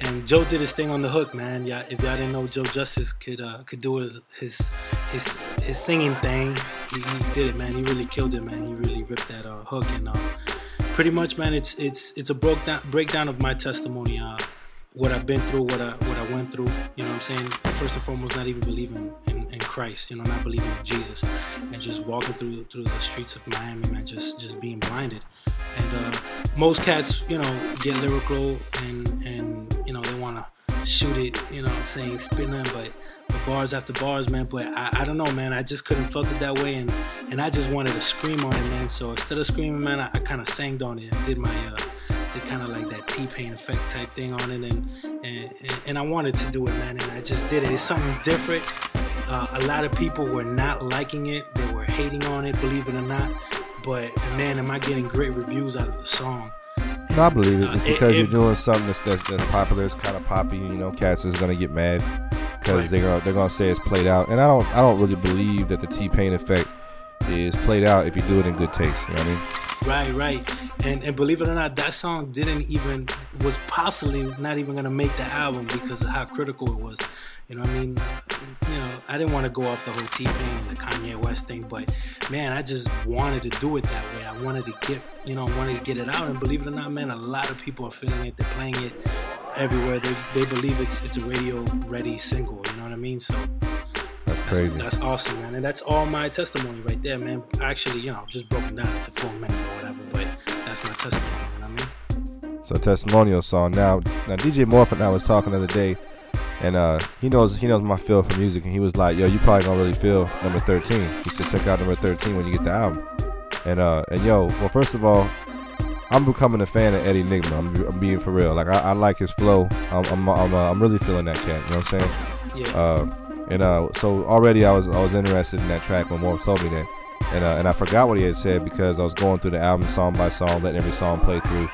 and Joe did his thing on the hook, man. Yeah, if y'all didn't know, Joe Justice could uh, could do his his his, his singing thing. He, he did it, man. He really killed it, man. He really ripped that uh, hook, and uh, pretty much, man, it's it's it's a broke down breakdown of my testimony. Uh, what I've been through, what I what I went through. You know what I'm saying? First and foremost, not even believing in, in Christ. You know, not believing in Jesus, and just walking through through the streets of Miami, man. Just just being blinded. And uh, most cats, you know, get lyrical and and you know they want to shoot it. You know, what I'm saying spitting them, but. bars after bars, man. But I, I don't know, man. I just couldn't felt it that way, and and I just wanted to scream on it, man. So instead of screaming, man, I, I kind of sang on it. Did my uh, did kind of like that T-Pain effect type thing on it, and, and and I wanted to do it, man, and I just did it. It's something different. Uh, a lot of people were not liking it; they were hating on it, believe it or not. But man, am I getting great reviews out of the song? No, I believe it. It's Uh, it- because it- you're doing something that's that's, that's popular. It's kind of poppy. You know, cats is gonna get mad because they're gonna they're gonna say it's played out. And I don't I don't really believe that the T Pain effect is played out if you do it in good taste. You know what I mean? Right, right. And and believe it or not, that song didn't even was possibly not even gonna make the album because of how critical it was. You know what I mean? Uh, you know, I didn't want to go off the whole T Pain and the Kanye West thing, but man, I just wanted to do it that way. I wanted to get, you know, wanted to get it out. And believe it or not, man, a lot of people are feeling it. They're playing it everywhere. They they believe it's it's a radio ready single. You know what I mean? So That's crazy. that's awesome, man. And that's all my testimony right there, man. Actually, you know, just broken down into four minutes or whatever, but that's my testimony. You know what I mean? So testimonial song. Now, now DJ Morphin and I was talking the other day, and uh, he knows he knows my feel for music, and he was like, "Yo, you probably gonna really feel number 13." He said, "Check out number 13 when you get the album." And uh, and yo, well, first of all, I'm becoming a fan of Eddie Nigma. I'm, I'm being for real. Like I, I like his flow. I'm I'm I'm, uh, I'm really feeling that cat. You know what I'm saying? Yeah. Uh, and uh, so already I was I was interested in that track when Morph told me that, and uh, and I forgot what he had said because I was going through the album song by song, letting every song play through,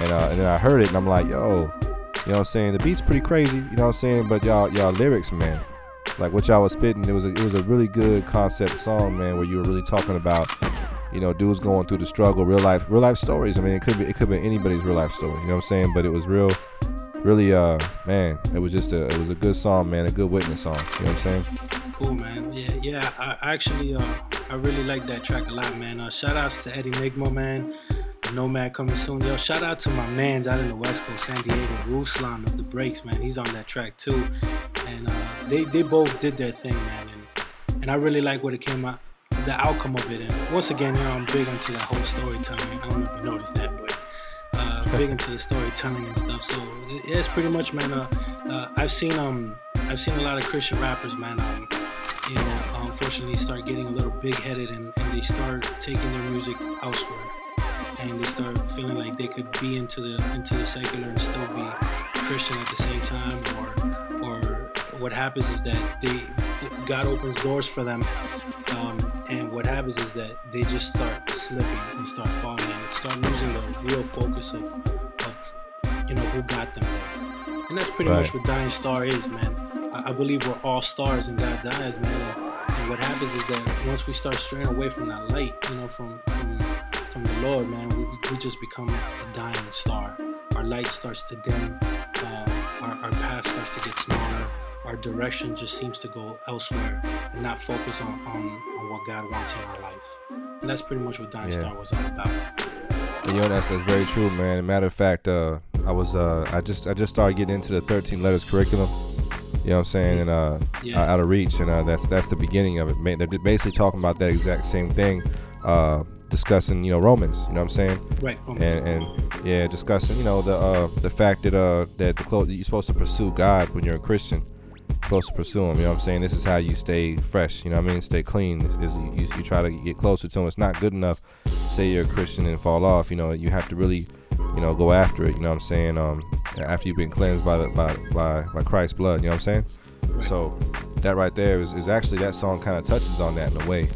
and uh, and then I heard it and I'm like, yo, you know what I'm saying? The beat's pretty crazy, you know what I'm saying? But y'all y'all lyrics, man, like what y'all was spitting, it was a, it was a really good concept song, man, where you were really talking about. You know, dudes going through the struggle, real life, real life stories. I mean, it could be, it could be anybody's real life story. You know what I'm saying? But it was real, really, uh, man, it was just a, it was a good song, man, a good witness song. You know what I'm saying? Cool, man. Yeah, yeah. I actually, uh, I really like that track a lot, man. Uh, shout outs to Eddie Nigma, man. Nomad coming soon, yo. Shout out to my man's out in the West Coast, San Diego, Ruslan of the Breaks, man. He's on that track too, and uh, they they both did their thing, man. And and I really like what it came out, the outcome of it. And once again, you know, I'm big into that whole storytelling. I don't know if you noticed that, but uh, big into the storytelling and stuff. So it's pretty much, man. Uh, uh, I've seen um, I've seen a lot of Christian rappers, man. Um, you know, unfortunately, start getting a little big-headed and, and they start taking their music elsewhere, and they start feeling like they could be into the into the secular and still be Christian at the same time, or or what happens is that they God opens doors for them, um, and what happens is that they just start slipping and start falling and start losing the real focus of of you know who got them there, and that's pretty much what Dying Star is, man. I, I believe we're all stars in God's eyes, man. And, and what happens is that once we start straying away from that light, you know, from from from the Lord, man, we, we just become a dying star. Our light starts to dim. Uh, our, our path starts to get smaller. Our direction just seems to go elsewhere and not focus on, on, on what God wants in our life. And that's pretty much what Dying Yeah. Star was all about. And, yo, that's that's very true, man. Matter of fact, uh, I was uh, I just I just started getting into the 13 letters curriculum. You know what I'm saying? And uh, Yeah. out of reach, and uh, that's that's the beginning of it. They're basically talking about that exact same thing, uh, discussing you know Romans. You know what I'm saying? Right, Romans. And and yeah, discussing you know the uh, the fact that uh that the clo- you're supposed to pursue God when you're a Christian. Supposed to pursue him. You know what I'm saying? This is how you stay fresh. You know what I mean? Stay clean. Is, is you, you try to get closer to him. It's not good enough. Say you're a Christian and fall off. You know you have to really, you know, go after it. You know what I'm saying? Um, after you've been cleansed by the by by, by Christ's blood. You know what I'm saying? So that right there is, is actually that song kind of touches on that in a way.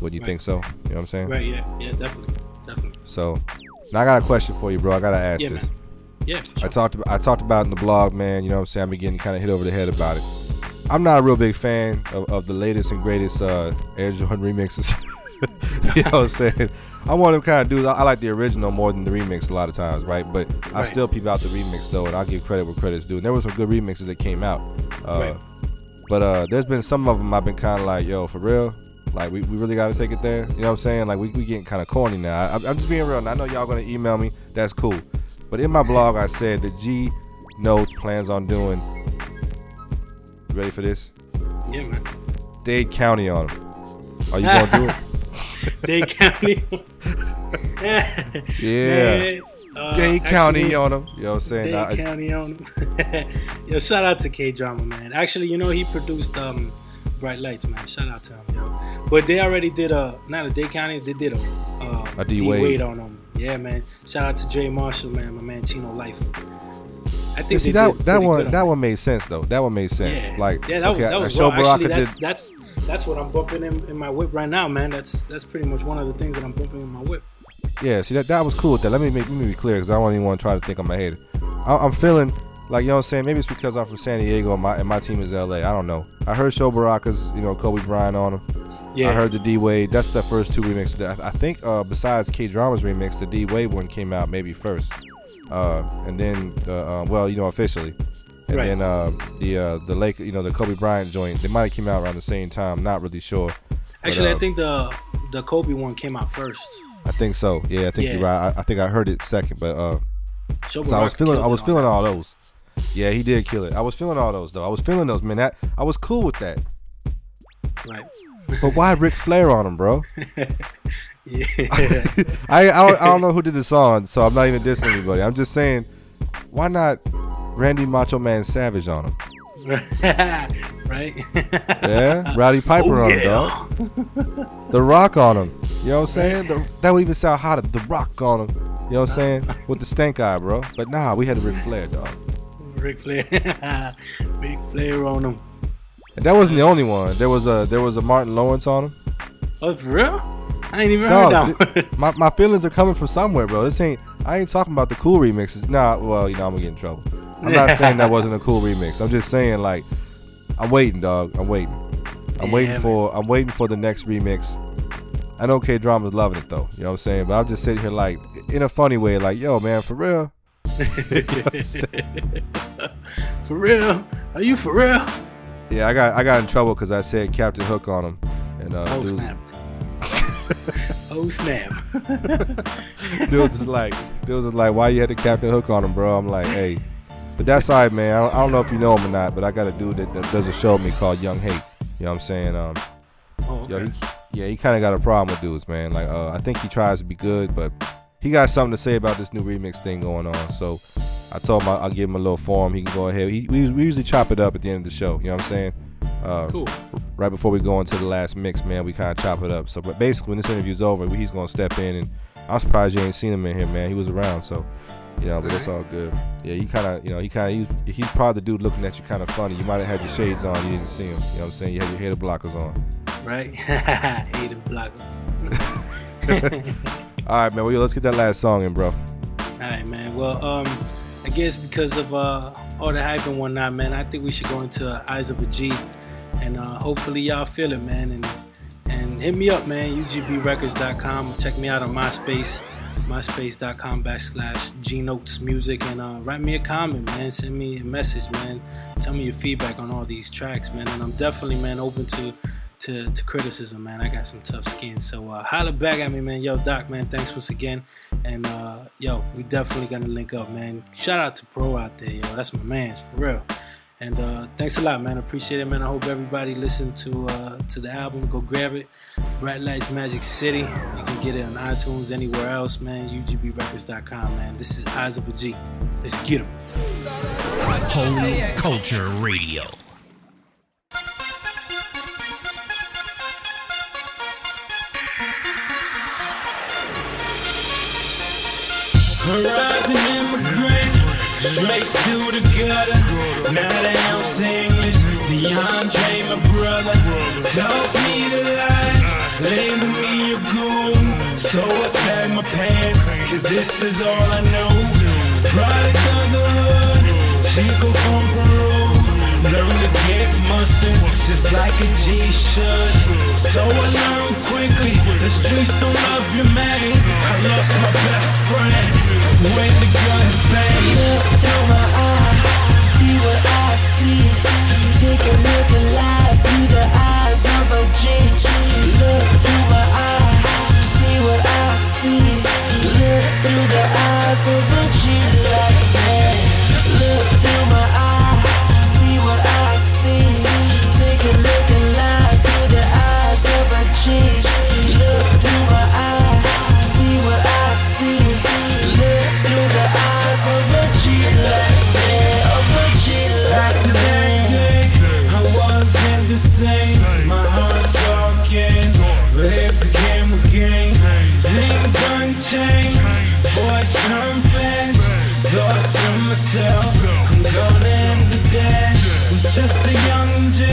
Would you Right. think so? You know what I'm saying? Right, yeah, yeah, definitely, definitely. So now I got a question for you, bro. I gotta ask Yeah, this. man. Yeah, I talked about I talked about it in the blog, man. You know what I'm saying? I've been getting kind of hit over the head about it. I'm not a real big fan of, of the latest and greatest uh, Air Jordan remixes. you know what I'm saying? I'm one of them kind of dudes. I, I like the original more than the remix a lot of times, right? But I Right. still peep out the remix though, and I'll give credit where credit's due. And there were some good remixes that came out. Uh, Right. But uh, there's been some of them I've been kind of like, yo, for real. Like we, we really got to take it there. You know what I'm saying? Like we, we getting kind of corny now. I, I'm just being real. And I know y'all gonna email me. That's cool. But in my blog, I said that G Notes plans on doing. You ready for this? Yeah, man. Dade County on them. Are you gonna do it? Dade County. Yeah. Man, uh, Dade County actually- on them. You know what I'm saying? Dade I- County on him. yo, shout out to K Drama, man. Actually, you know he produced um Bright Lights, man. Shout out to him, yo. But they already did a not a Dade County, they did a uh, A D Wade. on them. Yeah, man. Shout out to Jay Marshall, man. My man Chino Life. I think see that that one on that one made sense though. That one made sense. Yeah, Like yeah, that was, okay, that was raw. Actually, that's did. that's that's what I'm bumping in, in my whip right now, man. That's that's pretty much one of the things that I'm bumping in my whip. Yeah, see that that was cool with that. Let me make let me be clear because I don't even want to try to think on my head. I, I'm feeling like you know what I'm saying. Maybe it's because I'm from San Diego and my and my team is LA. I don't know. I heard Sho Baraka's you know Kobe Bryant on him. Yeah. I heard the D Wade. That's the first two remixes. I, I think uh, besides K Drama's remix, the D Wade one came out maybe first, uh, and then the uh, well, you know, officially, and Right. then uh, the uh, the Lake, you know, the Kobe Bryant joint. They might have came out around the same time. Not really sure. But, Actually, uh, I think the the Kobe one came out first. I think so. Yeah, I think Yeah. you're right. I, I think I heard it second, but uh, so I was feeling. I was feeling all those. Yeah, he did kill it. I was feeling all those though. I was feeling those, man. That I was cool with that. Right. But why Ric Flair on him, bro? Yeah. I I don't, I don't know who did the song, so I'm not even dissing anybody. I'm just saying, why not Randy Macho Man Savage on him? right? Yeah, Rowdy Piper Oh, on yeah. him, dog. The Rock on him. You know what I'm saying? The, that would even sound hotter. The Rock on him. You know what I'm saying? With the stank eye, bro. But nah, we had a Ric Flair, dog. Ric Flair. Big Flair on him. And that wasn't the only one. There was a there was a Martin Lawrence on him. Oh, for real? I ain't even heard that one. th- my, my feelings are coming from somewhere, bro. This ain't. I ain't talking about the cool remixes. Nah, well, you know, I'm gonna get in trouble. I'm not saying that wasn't a cool remix. I'm just saying like, I'm waiting, dog. I'm waiting. I'm Yeah, waiting man. for. I'm waiting for the next remix. I know K Drama's loving it though. You know what I'm saying? But I'm just sitting here like, in a funny way, like, yo, man, for real. for real? Are you for real? Yeah, I got I got in trouble because I said Captain Hook on him, and uh, Oh, dude, snap. oh, snap. dude was like, dude was like, why you had the Captain Hook on him, bro? I'm like, hey, but that's all right, man. I don't, I don't know if you know him or not, but I got a dude that, that does a show with me called Young Hate. You know what I'm saying? Um, Oh, yo, he, yeah, he kind of got a problem with dudes, man. Like, uh, I think he tries to be good, but he got something to say about this new remix thing going on. So I told him I, I'll give him a little form. He can go ahead. He, we, we usually chop it up at the end of the show. You know what I'm saying? Uh, Cool. Right before we go into the last mix, man, we kind of chop it up. So, but basically, when this interview's over, he's gonna step in, and I'm surprised you ain't seen him in here, man. He was around, so you know, but it's all good. Yeah, he kind of, you know, he kind of, he's, he's probably the dude looking at you kind of funny. You might have had your shades on, you didn't see him. You know what I'm saying? You had your hair blockers on. Right? Hated blockers. All right, man. Well, let's get that last song in, bro. All right, man. Well, um, I guess because of uh, all the hype and whatnot, man, I think we should go into Eyes of a G, and uh, hopefully y'all feel it, man. And and hit me up, man. UGBRecords.com. Check me out on MySpace, MySpace.com backslash G Music, and uh, write me a comment, man. Send me a message, man. Tell me your feedback on all these tracks, man. And I'm definitely, man, open to. To, to criticism, man. I got some tough skin. So uh, holla back at me, man. Yo, Doc, man, thanks once again. And uh, yo, we definitely gonna link up, man. Shout out to Pro out there, yo. That's my man's for real. And uh, thanks a lot, man. Appreciate it, man. I hope everybody listened to uh, to the album. Go grab it. Bright Lights Magic City. You can get it on iTunes, anywhere else, man. UGBRecords.com, man. This is Eyes of a G. Let's get get 'em. Holy Culture Radio. Horizon immigrant, straight to the gutter. Don't say English. DeAndre, my brother, taught me to lie. Label me a goon, so I sag my pants, cause this is all I know. Product of the hood, Chico from Peru. Learn to get mustard, just like a G should. So I learned quickly, the streets don't love you, man. I lost my best friend when the guns bang. Look through my eye, see what I see. Take a look at life through the eyes of a G. Look through my eye, see what I see. Look through the eyes of a G like me. Look through my eye, Look through my eye, see what I see. Look through the eyes of a G like of a G like that I wasn't the same. My heart's broken, but it became a game. Things done changed, boys to myself, I'm gonna the. Was just a young G,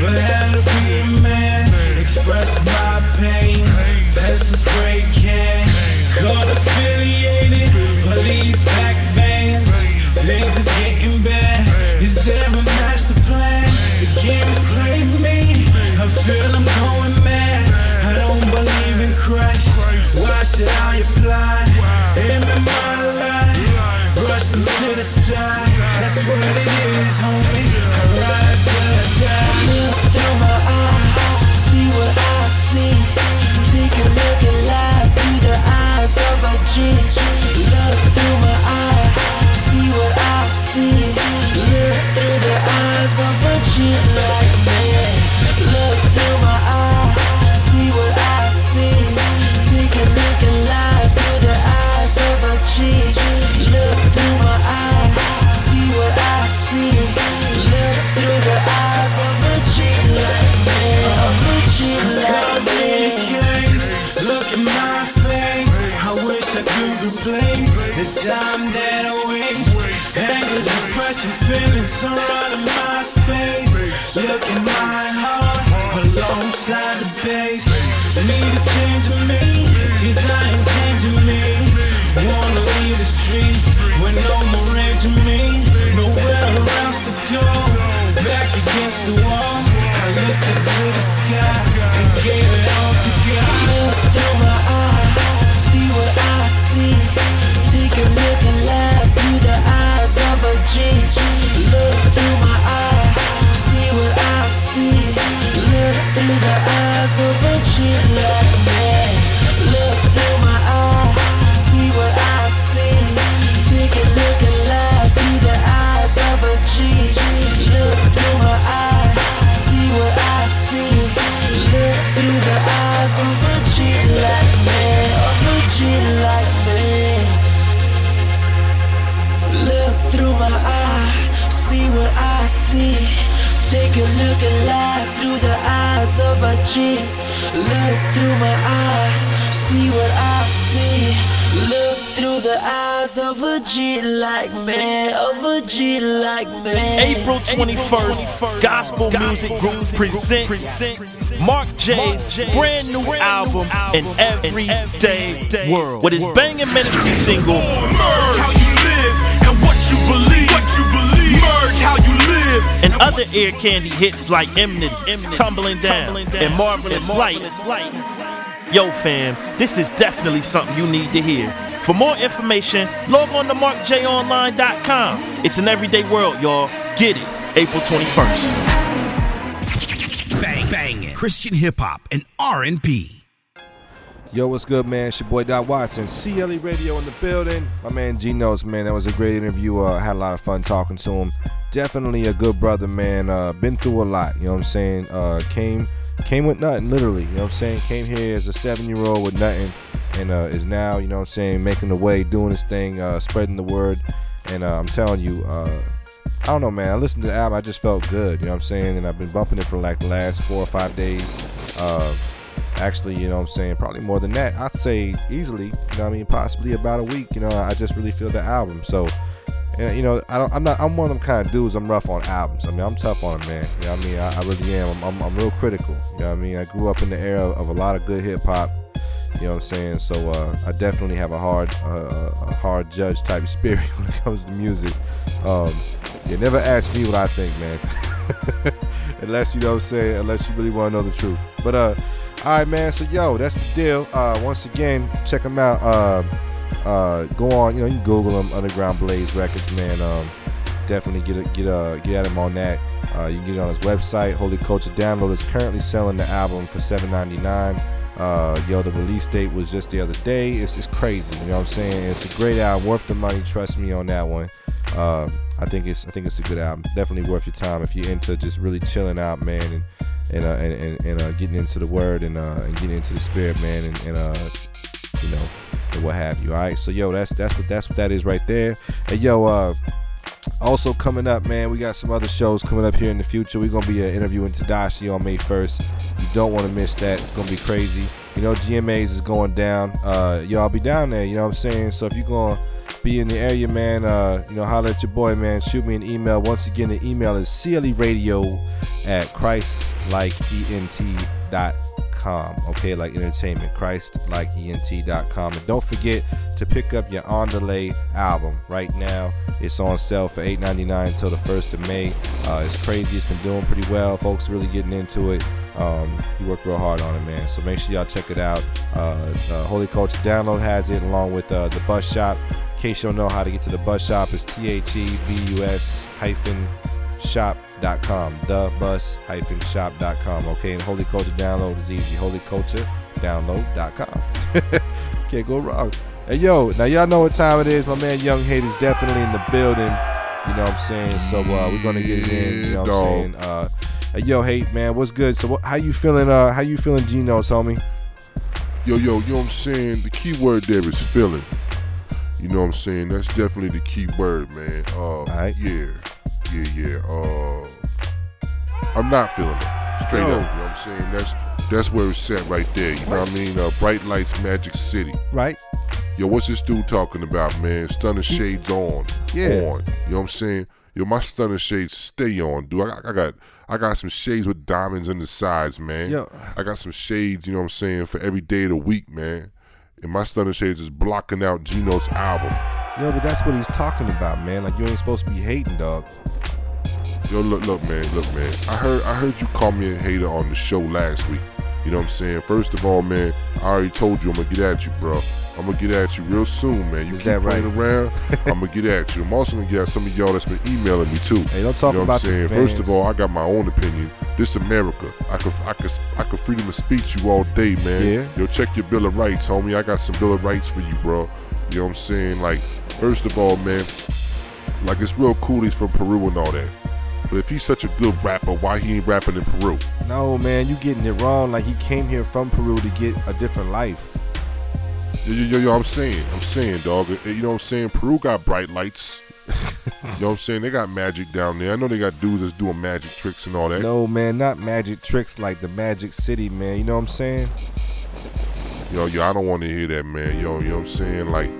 but had to be. Express my pain, best to spray can. G. feelings the eyes of a G like me. Look through my eyes, see what I see. Take a look at life through the eyes of. Look through my eyes, see what I see. Look through the eyes of a like me, of a like me. Look through my see what I see. Take a look at life through the eyes of a. Look through my eyes, see what I see. Look through the eyes of a G like me, of a G like me. April 21st, Gospel Music Group presents Mark J's brand new album, An Everyday World, with his banging ministry single. Merge and other ear candy hits like "Eminem," Tumbling Down, and Marvelous Light. Yo, fam, this is definitely something you need to hear. For more information, log on to markjonline.com. It's an everyday world, y'all. Get it. April 21st. Bang bang. Christian hip hop and R&B. Yo, what's good, man? It's your boy Doc Watson, CLE Radio in the building. My man G Notes, man, that was a great interview. Uh, had a lot of fun talking to him. Definitely a good brother, man. Uh, been through a lot, you know what I'm saying? Uh, came came with nothing, literally, you know what I'm saying? Came here as a seven year old with nothing and uh, is now, you know what I'm saying, making the way, doing his thing, uh, spreading the word. And uh, I'm telling you, uh, I don't know, man. I listened to the album, I just felt good, you know what I'm saying? And I've been bumping it for like the last four or five days. Uh, actually, you know what I'm saying, probably more than that. I'd say easily, you know I mean, possibly about a week. You know, I just really feel the album. So, and you know, I don't, I'm not, I'm one of them kind of dudes. I'm rough on albums. I mean, I'm tough on them, man. You know I mean? I, I really am. I'm, I'm, I'm real critical. You know I mean? I grew up in the era of a lot of good hip hop. You know what I'm saying? So uh, I definitely have a hard, uh, a hard judge type spirit when it comes to music. Um, you never ask me what I think, man. unless you know what I'm saying, unless you really want to know the truth. But uh, all right, man. So yo, that's the deal. Uh, once again, check them out. Uh, uh, go on, you know, you can Google them, Underground Blaze Records, man. Um, definitely get a, get uh get at him on that. Uh, you can get it on his website. Holy Culture Download is currently selling the album for $7.99. Uh, yo, the release date was just the other day. It's, it's crazy, you know what I'm saying? It's a great album, worth the money. Trust me on that one. Uh, I think it's I think it's a good album. Definitely worth your time if you're into just really chilling out, man, and and uh, and, and, and uh, getting into the word and uh, and getting into the spirit, man, and, and uh, you know, and what have you. All right, so yo, that's that's what that's what that is right there. And yo, uh, also coming up, man, we got some other shows coming up here in the future. We're gonna be uh, interviewing Tedashii on May 1st. You don't want to miss that. It's gonna be crazy. You know, GMAs is going down. Uh, yo, I'll be down there. You know what I'm saying? So if you're gonna be in the area, man, uh, you know, holler at your boy, man. Shoot me an email. Once again, the email is cleradio at christlikeent.com. Okay, like entertainment, christlikeent.com. And don't forget to pick up your On Delay album right now. It's on sale for $8.99 until the 1st of May. Uh, it's crazy. It's been doing pretty well. Folks really getting into it. Um, he worked real hard on it, man. So make sure y'all check it out. Uh, the Holy Culture Download has it along with uh, the Bus Shop. In case you don't know how to get to the Bus Shop, it's T H E B U S hyphen shop.com. The bus hyphen shop.com. Okay, and Holy Culture Download is easy. Holy Culture download.com. Can't go wrong. Hey yo, now y'all know what time it is. My man Young Hate is definitely in the building. You know what I'm saying? So uh, we're gonna get it in. You know what I'm saying? Uh, hey, yo, Hate man, what's good? So what, how you feeling? Uh, how you feeling, Gino? homie? Yo, yo, you know what I'm saying? The key word there is feeling. You know what I'm saying? That's definitely the key word, man. Uh, yeah, yeah, yeah. Uh, I'm not feeling it. Straight Yo. up. You know what I'm saying? That's that's where it's set right there. You know what I mean? Uh, Bright Lights, Magic City. Right. Yo, what's this dude talking about, man? Stunner shades on. Yeah. On. You know what I'm saying? Yo, my stunner shades stay on, dude. I got, I got I got some shades with diamonds in the sides, man. Yo. I got some shades, you know what I'm saying, for every day of the week, man. And my stunner shades is blocking out Gino's album. Yo, but that's what he's talking about, man. Like you ain't supposed to be hating, dog. Yo, look, look, man, look, man. I heard, I heard you call me a hater on the show last week. You know what I'm saying? First of all, man, I already told you I'm gonna get at you, bro. I'm gonna get at you real soon, man. You keep that right? playing around, I'm gonna get at you. I'm also gonna get at some of y'all that's been emailing me too. Hey, don't talk you know about what I'm saying? First of all, I got my own opinion. This America. I could, I could, I could freedom of speech you all day, man. Yeah. Yo, check your bill of rights, homie. I got some bill of rights for you, bro. You know what I'm saying? Like, first of all, man, like it's real cool he's from Peru and all that. But if he's such a good rapper, why he ain't rapping in Peru? No, man, you getting it wrong. Like he came here from Peru to get a different life. Yo, yo, yo, yo, I'm saying, I'm saying, dog. uh, You know what I'm saying? Peru got bright lights. you know what I'm saying? They got magic down there. I know they got dudes that's doing magic tricks and all that. No, man, not magic tricks like the Magic City, man. You know what I'm saying? Yo, yo, I don't want to hear that, man. Yo, you know what I'm saying? Like,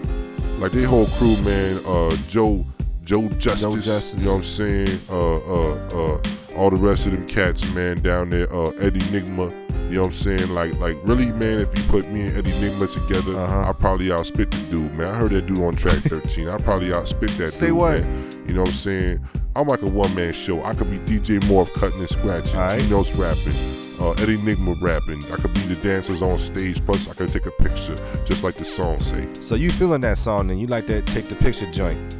like they whole crew, man. Uh, Joe, Joe Justice. Justice. You know what I'm saying? Uh, uh, uh, all the rest of them cats, man, down there. Uh, Eddie Nigma. You know what I'm saying? Like, like really, man. If you put me and Eddie Nigma together, Uh-huh. I probably outspit the dude, man. I heard that dude on track 13. I probably outspit that Say dude, what? man. You know what I'm saying? I'm like a one man show. I could be DJ Morph cutting and scratching. Gino's rapping. Uh, Eddie Nigma rapping. I could be the dancers on stage. Plus, I could take a picture, just like the song say. So you feeling that song? Then you like that? Take the picture joint.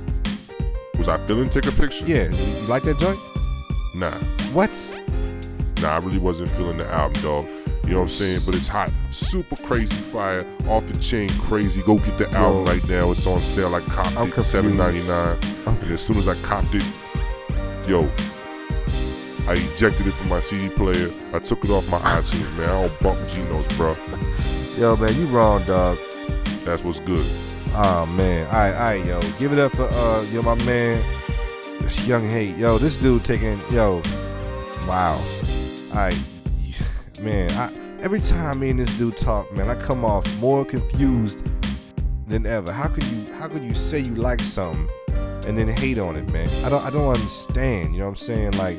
Was I feeling take a picture? Yeah, you like that joint? Nah. What? Nah, I really wasn't feeling the album, dog. You know what I'm saying? But it's hot. Super crazy fire. Off the chain crazy. Go get the album right now. It's on sale. I copped I'm it. confused. Ninety nine. And as soon as I copped it, yo, I ejected it from my CD player. I took it off my iTunes, man. I don't bump Geno's, bro. Yo, man, you wrong, dog. That's what's good. Oh man, all right, all right, yo, give it up for uh, yo, my man, Young Hate, yo, this dude taking, yo, wow, right, man, I, every time me and this dude talk, man, I come off more confused than ever. How could you, how could you say you like something and then hate on it, man? I don't, I don't understand. You know what I'm saying? Like,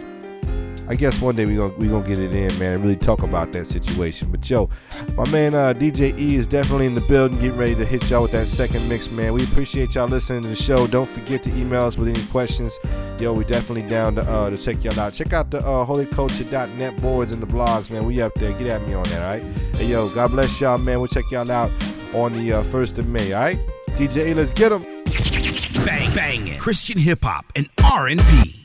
I guess one day we gonna we gonna get it in, man, and really talk about that situation. But yo, my man uh, DJ E is definitely in the building, getting ready to hit y'all with that second mix, man. We appreciate y'all listening to the show. Don't forget to email us with any questions. Yo, we definitely down to uh, to check y'all out. Check out the uh, holyculture.net boards and the blogs, man. We up there. Get at me on that, all right? Hey, yo, God bless y'all, man. We'll check y'all out on the uh, first of May, all right? DJ E, let's get them. Bang banging Christian hip hop and R&B.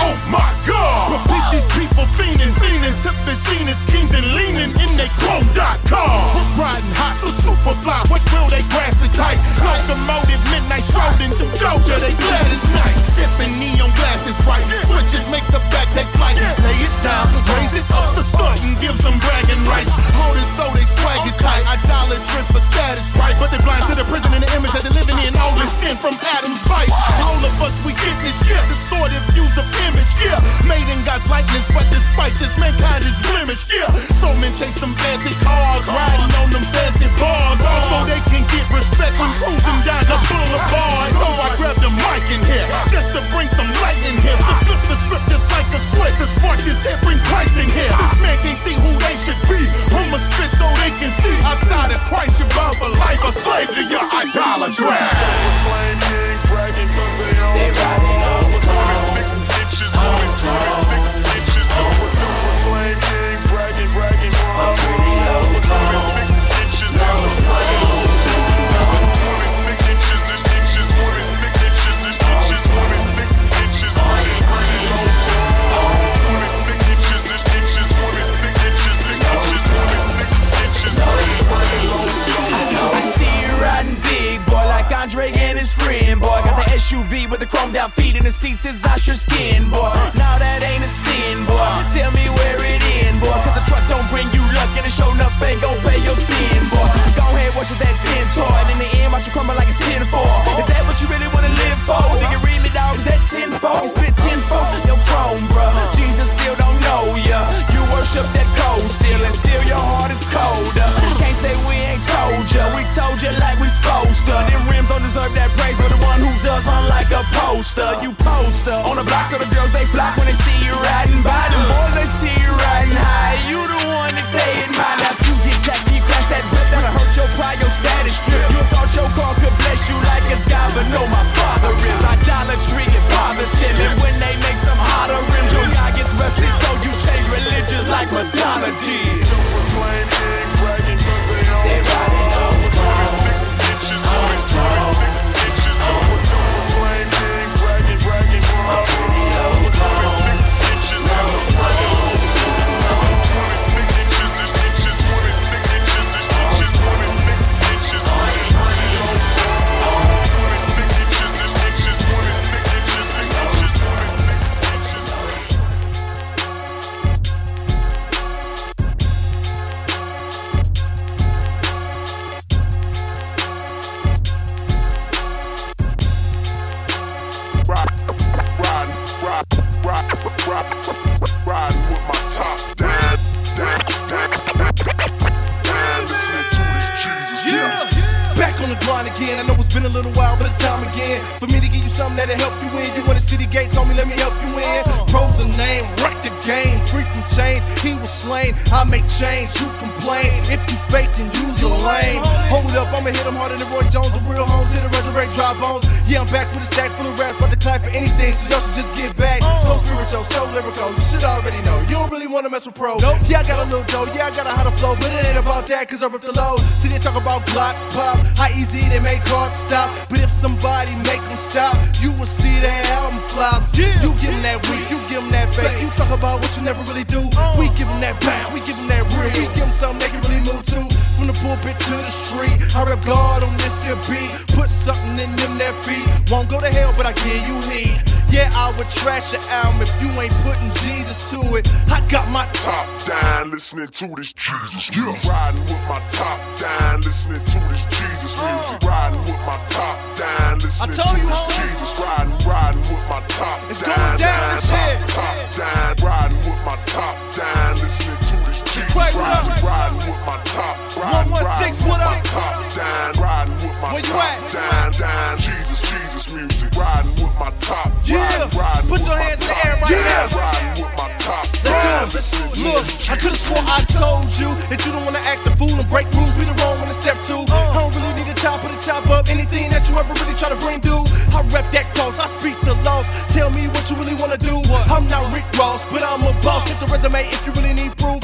Oh my god! But peep these people fiending, fiending, to be seen as kings and leaning in they chrome.com. Hook riding hot, so super fly. What will they grasp the tight? Locomotive midnight strolling through Georgia, they glad it's night. Sipping neon glasses bright. Switches make the back take flight. Lay it down, raise it up to stunt and give some bragging rights. Hold it so they swag is tight. Idolatry for status, right? But they blind to the prison and the image that they're living in. All this sin from Adam's vice. All of us, we get this, yeah. Distorted views of image, yeah. Made in God's likeness, but but despite this, mankind is blemished. Yeah, so men chase them fancy cars, riding on them fancy bars, all so they can get respect when cruising down the boulevard. So I grabbed the mic in here just to bring some light in here. To flip the script just like a switch to spark this hip, bring Christ in here. This man can't see who they should be. I'ma spit so they can see outside of Christ, you're bound for life, a slave to your idolatry. They own they all the 26 inches, only 26 chromed down feet in the seats is out your skin, boy. Now that ain't a sin, boy. Tell me where it in, boy. Cause the truck don't bring you luck and it show enough ain't gon' pay your sins, boy. Go ahead, worship that tin toy. And in the end, watch you crumble like it's 10 4. Is that what you really wanna live for? Nigga, read me, dog. Is that 10 4? You spit 10 4? Yo, chrome, bruh. Jesus still don't know ya. You worship that cold still, and still your heart colder. Can't say we ain't told ya. We told ya like we supposed to. Them rims don't deserve that praise, but the one who does hung like a poster. You poster on the block, so the girls they flock when they see you riding by. Them boys they see you riding high. You the one that they admire. Now if you get jacked, you crash that whip, that'll hurt your pride, your status strip. You thought your car could bless you like it's God, but no, my father is idolatry and fathership. And when they make some hotter rims, your guy gets rusty, so you change religions like Madonna did. Proclaim kings bragging 'cause they on wrong. 26 inches, only 26 you never really do. We give them that bounce, we give them that real. We give them something they can really move to. From the pulpit to the street, I rap God on this here beat. Put something in them that feet. Won't go to hell, but I give you heat. Yeah, I would trash your album if you ain't putting Jesus to it. I got my top down, listening to this Jesus music. Riding with my top down, listening to this Jesus uh. music. Riding with my top down, listening told to you, this homie. Jesus. Riding, riding with my top It's down, going down, down, this top, top down. Riding top down, listening to this Jesus. Right, riding, up? riding with my top, riding, 116, riding what with my up? top down, riding with my top. Where you top at? down, down. Jesus, Jesus music. Riding with my top, Yeah. riding, riding Put with your my hands in the air right down, now. Riding with my top Let's do it. Look, I could've swore I told you that you don't wanna act the fool and break rules. We the wrong one to step two. Uh. I don't really need a chopper to chop up anything that you ever really try to bring through. I rep that cross, I speak to loss. Tell me what you really wanna do. I'm not Rick Ross, but I'm a boss. Just the resume if you really need proof.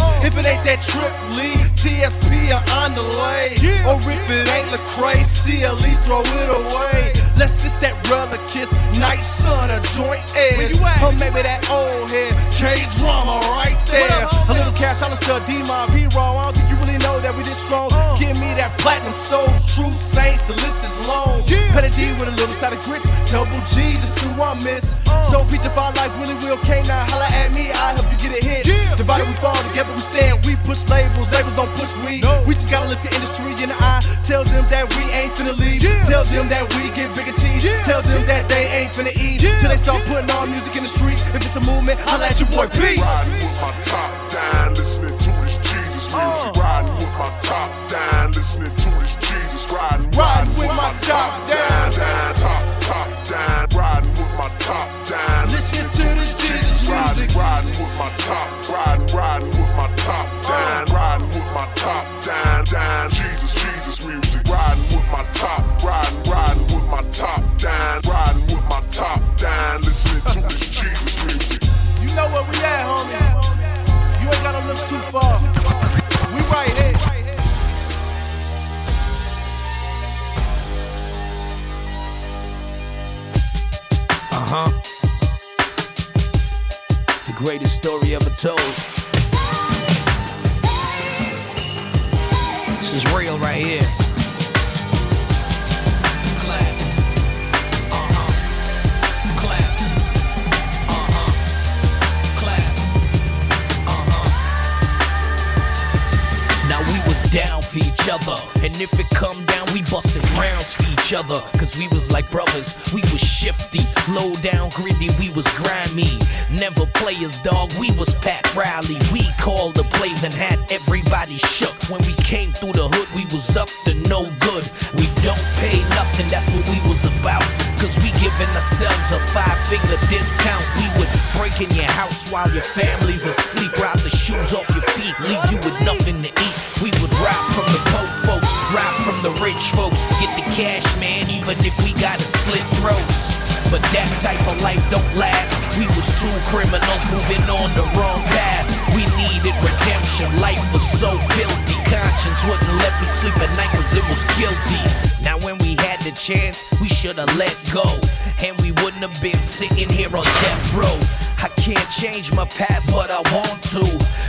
If it ain't that Trip Lee, TSP or on delay. Or if it ain't Lecrae, CLE, throw it away. Let's just that relic kiss, night sun, a joint edge. Or maybe that old head, K drama right there. a little cash, I stud D my B raw. I don't think you really know that we this strong. Give me that platinum soul, true saint, the list is long. Better D with a little side of grits, double G, just who I miss. So beat if I like Willie Will K now, holla at me, I help you get a hit. Divided we fall, together we stand. We push labels, labels don't push we. We just gotta look the industry in the eye. Tell them that we ain't finna leave. Tell them that we get bigger cheese. Tell them that they ain't finna eat. Till they start putting our music in the streets. If it's a movement, I'll let your boy peace. Uh. Riding with my top down, listening to this Jesus music. Riding with my top down, listening to this Jesus. Riding, riding with my top down, down, top, top down. Riding with my top down, listening to this Jesus music. Riding with my top, riding, riding with my top down, oh. riding with my top down, down. Jesus, Jesus music. Riding with my top, riding, riding with my top down, riding with my top down, listening to this Jesus music. You know where we at, homie. You ain't gotta look too far. We right here. Uh huh. The greatest story ever told. This is real right here. For each other. And if it come down, we bustin' rounds for each other. Cause we was like brothers, we was shifty, low down, gritty, we was grimy. Never players, dog, we was Pat Riley. We called the plays and had everybody shook. When we came through the hood, we was up to no good. We don't pay nothing, that's what we was about. Cause we giving ourselves a five finger discount. We would break in your house while your family's asleep, ride the shoes off your feet, leave you with nothing to eat. We would rob poor folks, rob from the rich folks, get the cash, man, even if we gotta slit throats. But that type of life don't last. We was two criminals moving on the wrong path. We needed redemption. Life was so filthy. Conscience wouldn't let me sleep at night cause it was guilty. Now when we had the chance, we should've let go. And we wouldn't have been sitting here on death row. I can't change my past, but I want to.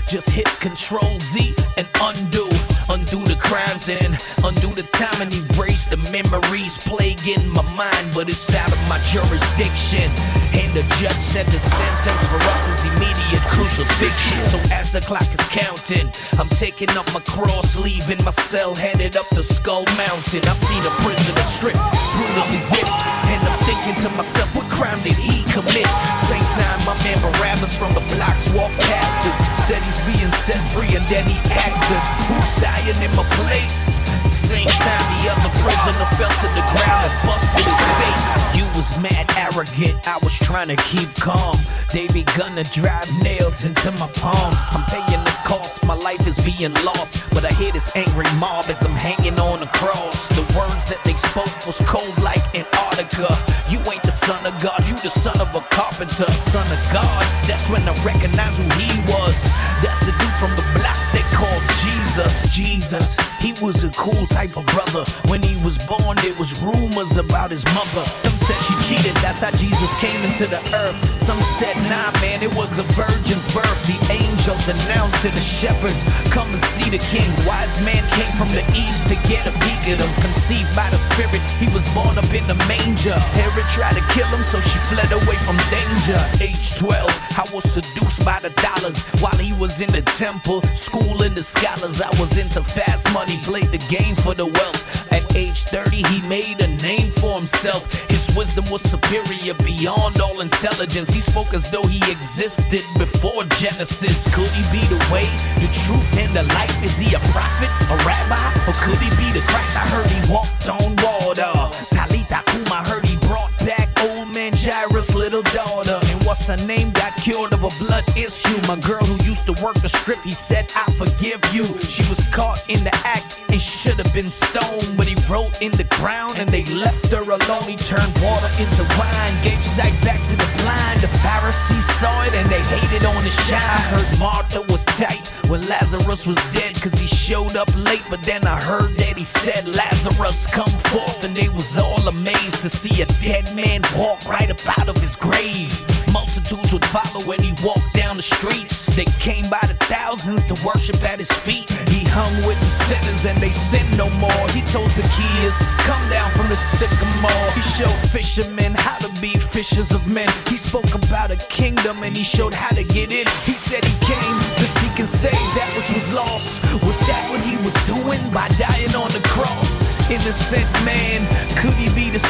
Just hit Control Z and undo. Undo the crimes and undo the time and erase the memories plaguing my mind, but it's out of my jurisdiction. And the judge said the sentence for us is immediate crucifixion. So as the clock is counting, I'm taking up my cross, leaving my cell, headed up to Skull Mountain. I see the prisoner stripped, brutally whipped, and I'm thinking to myself, what crime did he commit? Same time, my man Barabbas from the blocks walked past us, said he's being set free, and then he asked us, who's dying in my place? Same time, the other prisoner fell to the ground and busted his face. You was mad arrogant, I was trying to keep calm. They begun to drive nails into my palms. I'm paying the cost, my life is being lost. But I hear this angry mob as I'm hanging on a cross. The words that they spoke was cold like Antarctica. You ain't the son of God, you the son of a carpenter, son of God. That's when I recognize who he was. That's the dude from the blocks they called Jesus. Jesus, he was a cool type of brother. When he was born, there was rumors about his mother. Some said she cheated, that's how Jesus came into the earth. Some said, nah, man, it was a virgin's birth. The angels announced to the shepherds, come and see the king. Wise man came from the east to get a peek at him. Conceived by the spirit, he was born up in the manger. Herod tried to kill him, so she fled away from danger. Age 12, I was seduced by the dollars while he was in the temple, schooling the scholars. I was into fast money, played the game for the wealth. At age 30, he made a name for himself. His wisdom was superior beyond all intelligence. He spoke as though he existed before Genesis. Could he be the way, the truth, and the life? Is he a prophet, a rabbi, or could he be the Christ? I heard he walked on water. Talitha Kum, I heard he brought back old man Jairus' little daughter. And what's her name? Cured of a blood issue. My girl who used to work the strip, he said, I forgive you. She was caught in the act and should have been stoned. But he wrote in the ground and they left her alone. He turned water into wine, gave sight back to the blind. The Pharisees saw it and they hated on his shine. I heard Martha was tight when Lazarus was dead because he showed up late. But then I heard that he said, Lazarus, come forth. And they was all amazed to see a dead man walk right up out of his grave. Multitudes would follow when he walked down the streets. They came by the thousands to worship at his feet. He hung with the sinners and they sinned no more. He told the Zacchaeus, come down from the sycamore. He showed fishermen how to be fishers of men. He spoke about a kingdom and he showed how to get in. He said he came to seek and save that which was lost. Was that what he was doing by dying on the cross? Innocent man, could he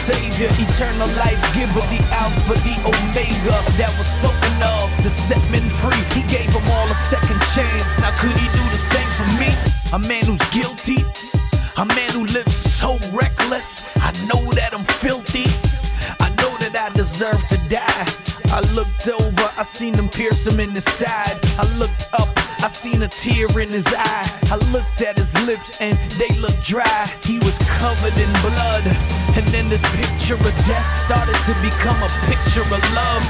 savior? Eternal life giver, the alpha, the omega that was spoken of to set men free. He gave them all a second chance. Now could he do the same for me? A man who's guilty, a man who lives so reckless. I know that I'm filthy. I know that I deserve to die. I looked over, I seen him pierce him in the side. I looked up, I seen a tear in his eye. I looked at his lips and they looked dry. He was covered in blood. And then this picture of death started to become a picture of love.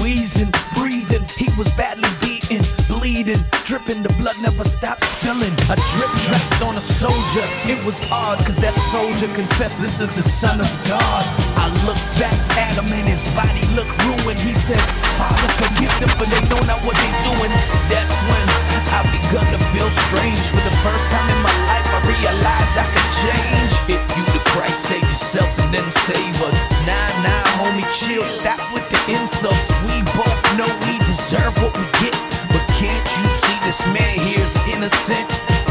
Wheezing, breathing, he was badly beaten, bleeding, dripping. The blood never stopped spilling. A drip trapped on a soldier. It was odd, cause that soldier confessed this is the Son of God. I looked back at him and his body looked ruined. He said, Father, forgive them, for they know not what they're doing. That's when I begun to feel strange. For the first time in my life, I realized I could change. If you the Christ, save yourself and then save us. Nah, nah, homie, chill. Stop with the insults. We both know we deserve what we get. But can't you see this man here is innocent?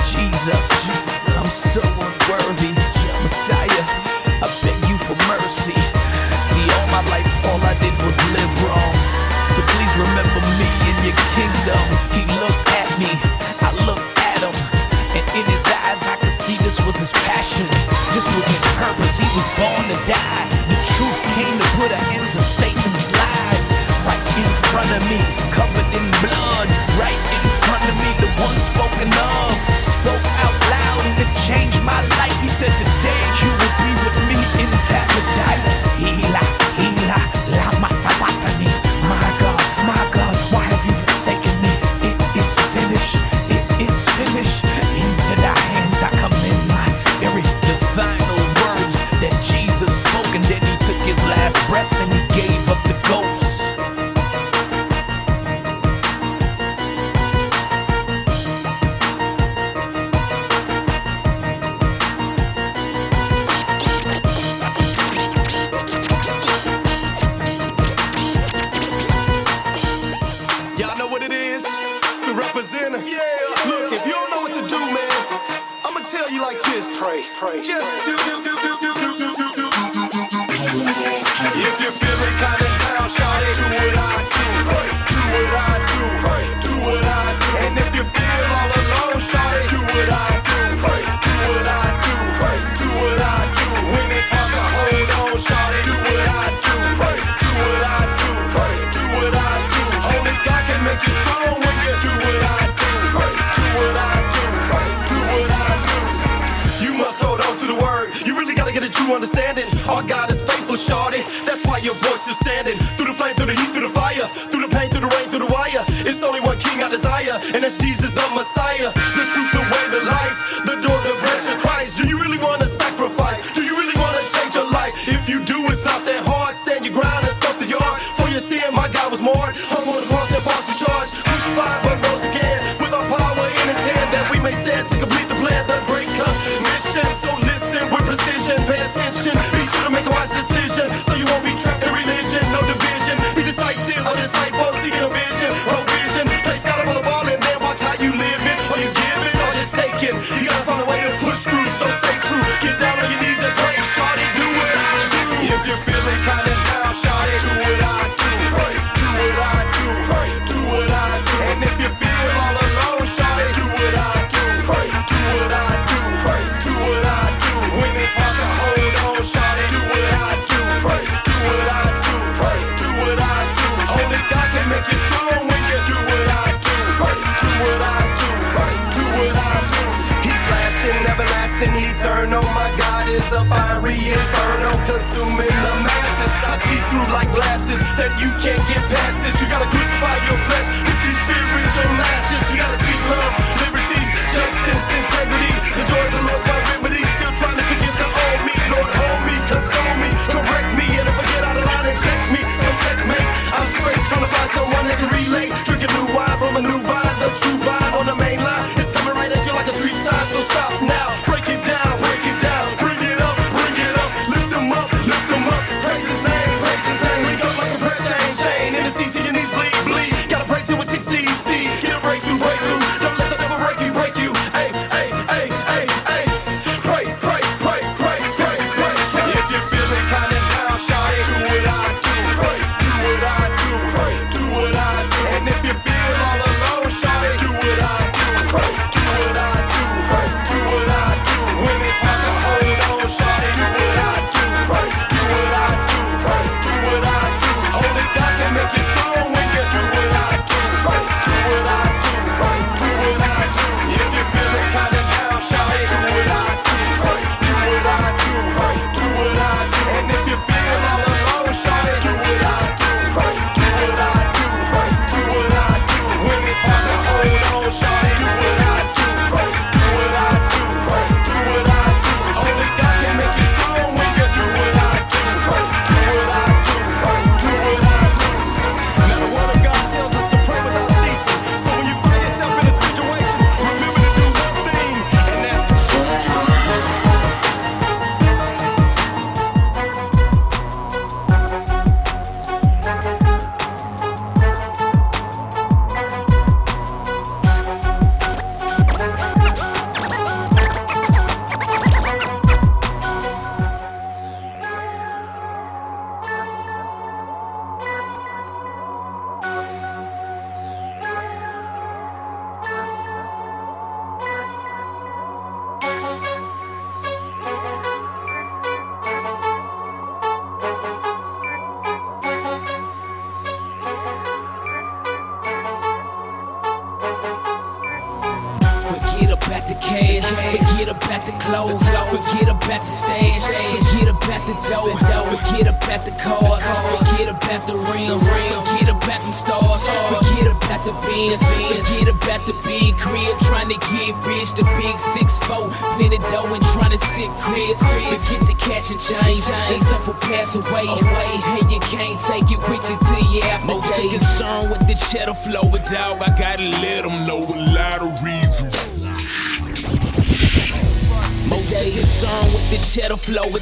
Jesus, I'm so unworthy. Messiah, I beg you for mercy. See, all my life, all I did was live wrong. So please remember me in your kingdom. He looked at me, I looked at him. And in his eyes, I could see this was his passion. This was his purpose. He was born to die. The truth came to put an end to Satan's lies right in front of me. fucking. like glasses, that you can't get past this. You gotta crucify your flesh with these spiritual lashes. You gotta seek love, liberty, justice, integrity. The of the Lord's my remedy. Still trying to forget the old me. Lord, hold me, console me, correct me, and if I get out of line, and check me. Some checkmate. I'm straight, trying to find someone that can relate. Drinking new wine from a new vine, the true vine on the main line.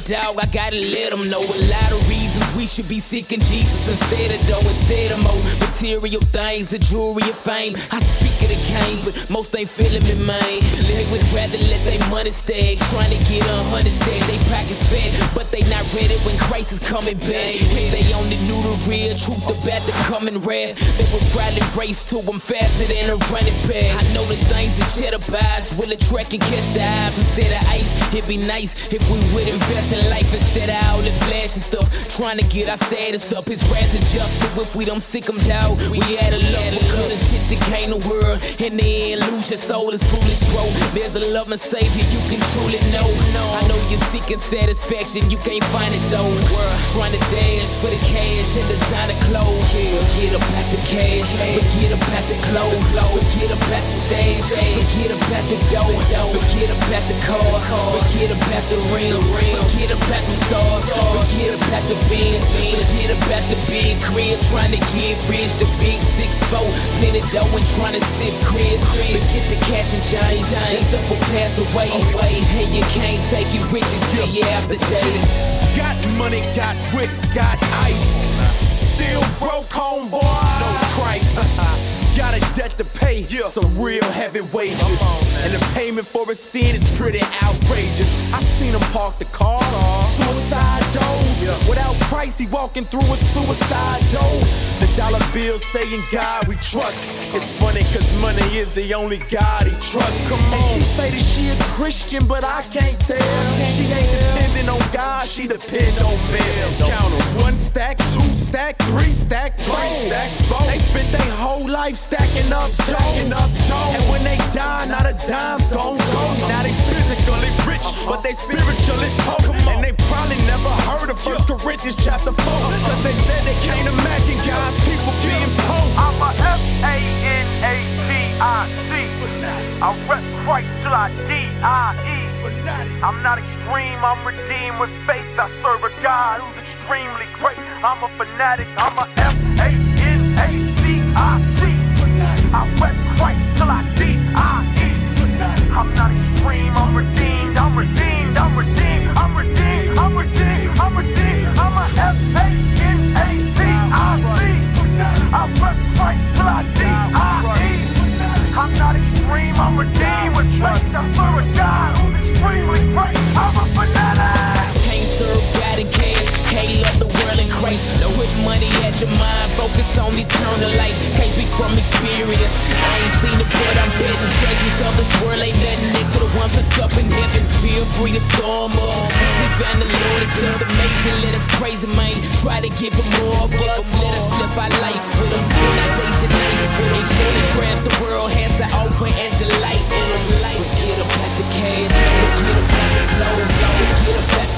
Dog, I gotta let them know a lot of reasons we should be seeking Jesus instead of dough, instead of more material things, the jewelry of fame. I speak of the game, but most ain't feeling me, man. They would rather let their money stay, trying to get a hundred stay. They pockets fed, but they not ready when Christ is coming back. They only knew the real truth about the coming wrath, they would probably race to him faster than a running back. I know the things that cheddar buys will attract and catch the eyes instead of ice. It'd be nice if we would invest in life instead of all the flash and stuff. Trying to get our status up. His wrath is just so if we don't sick them down, we had a. We could have sit to gain the world. And then lose your soul is foolish, bro. There's a love savior you can truly know. I know you're seeking satisfaction, you can't find it though. Trying to dash for the cash and designer clothes. Forget about the cash, forget about the clothes, forget about the stage, forget about the dough, forget about the car, forget about the rims, forget about them stars, forget about the bands, forget about the big crib, trying to get rich, the big six four, plenty dough and trying to sip cribs, forget the cash and change, and stuff will pass away, and you can't take it with you till you after days. Got money, got whips, got ice. Still broke, homeboy. No Christ. Got a debt to pay, some real heavy wages. And the payment for a sin is pretty outrageous. I seen him park the car, suicide doors. Without Christ, he walking through a suicide door. The dollar bill saying God we trust. It's funny cause money is the only God he trusts. Come on. she say that she a Christian, but I can't tell. She ain't depending on God, she depend on men. Count 'em. One stack, two stack, three stack, three stack, four. They spent their whole life stacking up, stacking up dough. And when they die, not a dime's gon' go. Now they physically rich, but they spiritually poor. And they probably never heard of First Corinthians chapter 4. Cause they said they can't imagine God's people being poor. I'm a F-A-N-A-T-I-C. I rep Christ till I D-I-E. I'm not extreme, I'm redeemed with faith. I serve a God who's extremely great. I'm a fanatic, I'm a F-A-N-A-T-I-C. I rep Christ till I D-I-E. I'm not extreme, I'm redeemed, I'm redeemed, I'm redeemed, I'm redeemed, I'm redeemed, I'm redeemed. I'm. I Christ D-I-E. I'm not extreme, I'm redeemed with a God your mind, focus on eternal life. Can't speak from experience. I ain't seen it, but I'm betting treasures of this world ain't nothing next to the ones that's up in heaven. Feel free to storm up. We found the Lord, it's just amazing. Let us praise Him, man. Try to give Him more of us. Let us live our life with Him. Spend our days and nights with Him. Show the trans the world has to offer and delight in Him. Forget about the cash, forget about the clothes, forget about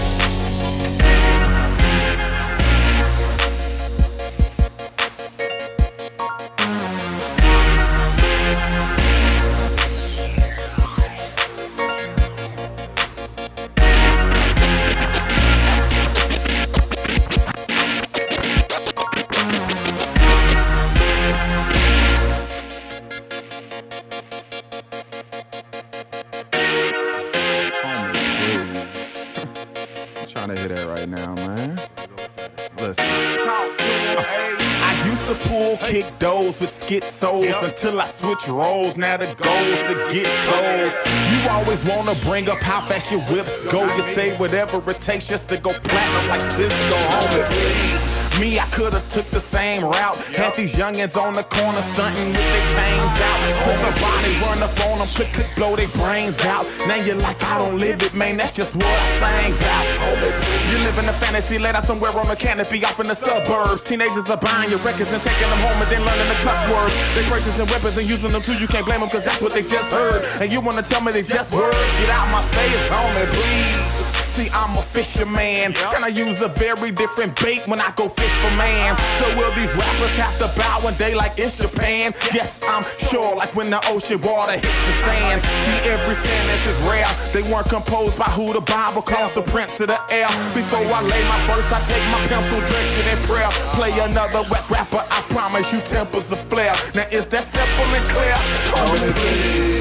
with skit souls until I switch roles. Now the goal's to get souls. You always wanna bring up how fast your whips go. You say whatever it takes just to go platinum like Sisqo, homie. Me, I could've took the same route. Had these youngins on the corner stunting with their chains out. Till somebody run up on them, click, click, blow their brains out. Now you're like, I don't live it, man, that's just what I sang about. Oh, you live in a fantasy, let out somewhere on the canopy, off in the suburbs. Teenagers are buying your records and taking them home and then learning the cuss words. They purchasing weapons and using them too, you can't blame them cause that's what they just heard. And you wanna tell me they just words? Get out my face, homie, please. See, I'm a fisherman, and I use a very different bait when I go fish for man. So will these rappers have to bow one day like it's Japan? Yes, I'm sure, like when the ocean water hits the sand. See, every sentence is rare. They weren't composed by who the Bible calls the prince of the air. Before I lay my verse, I take my pencil, drench it in prayer. Play another wet rapper, I promise you tempers a flare. Now is that simple and clear? Homie,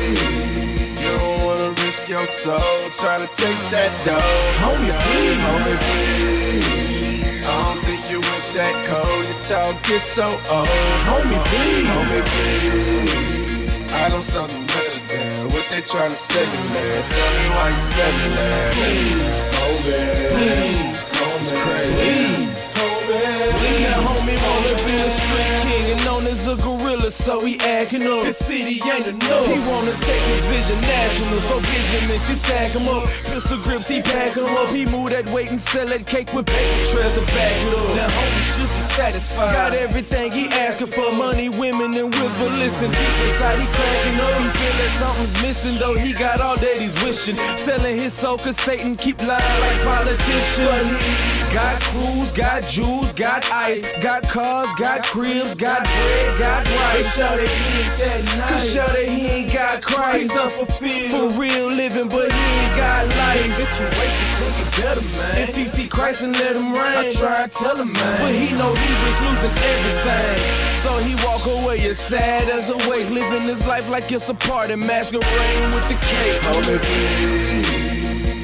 risk your soul trying to chase that dough. Homie, please. Homie, please. I don't think you with that cold. Your talk is so old. Homie, please. Homie, please. I know something better than what they trying to sell you, man. Tell me why you selling that. Please. Homie. Please. It's crazy. Yeah, homie wanna be a street king and known a gorilla, so he acting up. His city ain't enough. He wanna take his vision national, so vigilance, he stack him up. Pistol grips, he pack him up. He move that weight and sell that cake with paper trails to back it up. Now homie should be satisfied. Got everything he asking for, money, women, and whips. But listen, deep inside he cracking up. He feel that something's missing, though he got all that he's wishing. Selling his soul, cause Satan keep lying like politicians. Got crews, got jewels, got ice, got cars, got cribs, got bread, got rice. Show that he ain't that nice. Cause show that he ain't got Christ. For real living, but he ain't got life. Situation could get better, man. If he see Christ and let him reign, I try and tell him, man. But he know he was losing everything. So he walk away as sad as a wake, living his life like it's a party, masquerading with the cake. Homie.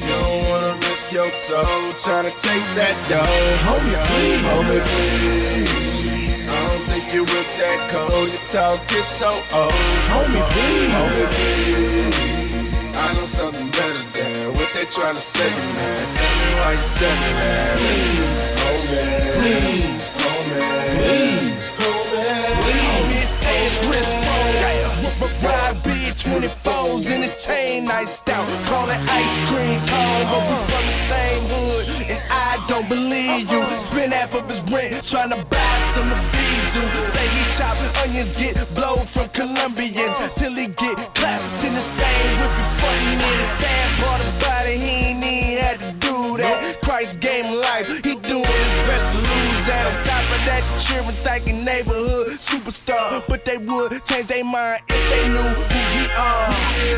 You don't wanna risk your soul trying to chase that dough. Homie, please. Homie, please. I don't think you with that cold. Your talk is so old. Homie, please. Homie, please. I know something better than what they trying to say, man. Tell me why you selling that. Please. Homie, please. Homie, please. Homie, it says wrist Ride big 24s in his chain iced out. Call it ice cream cone, but we from the same hood. Don't believe you. Spend half of his rent trying to buy some of Vizu. Say he chop onions, get blowed from Colombians till he get clapped in the same whip before he need a sad part about it. He ain't even had to do that. Christ gave him life. He doing his best that. On top of that, cheering, thanking neighborhood superstar. But they would change their mind if they knew who he are.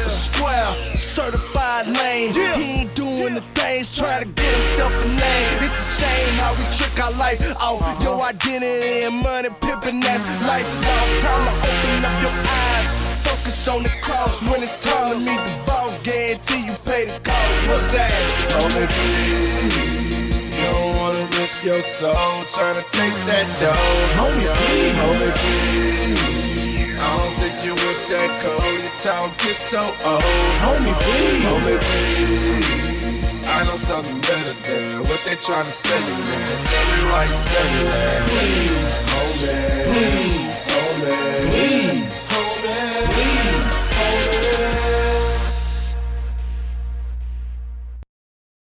Square, certified lane. He ain't doing the things, trying to get himself a name. It's a shame how we trick our life off uh-huh. your identity and money pimping. That's life lost. Time to open up your eyes. Focus on the cross when it's time to meet the boss. Guarantee you pay the cost. What's that? Homie, please. Don't wanna risk your soul trying to chase that dough. Homie, please. Homie, please. I don't think you with that cold. Your talk gets so old. Homie, please. Homie, please. I know something better than what they trying to say to me. Tell me why you say that. Please. Oh, Homie. Please. Oh, Homie. Please.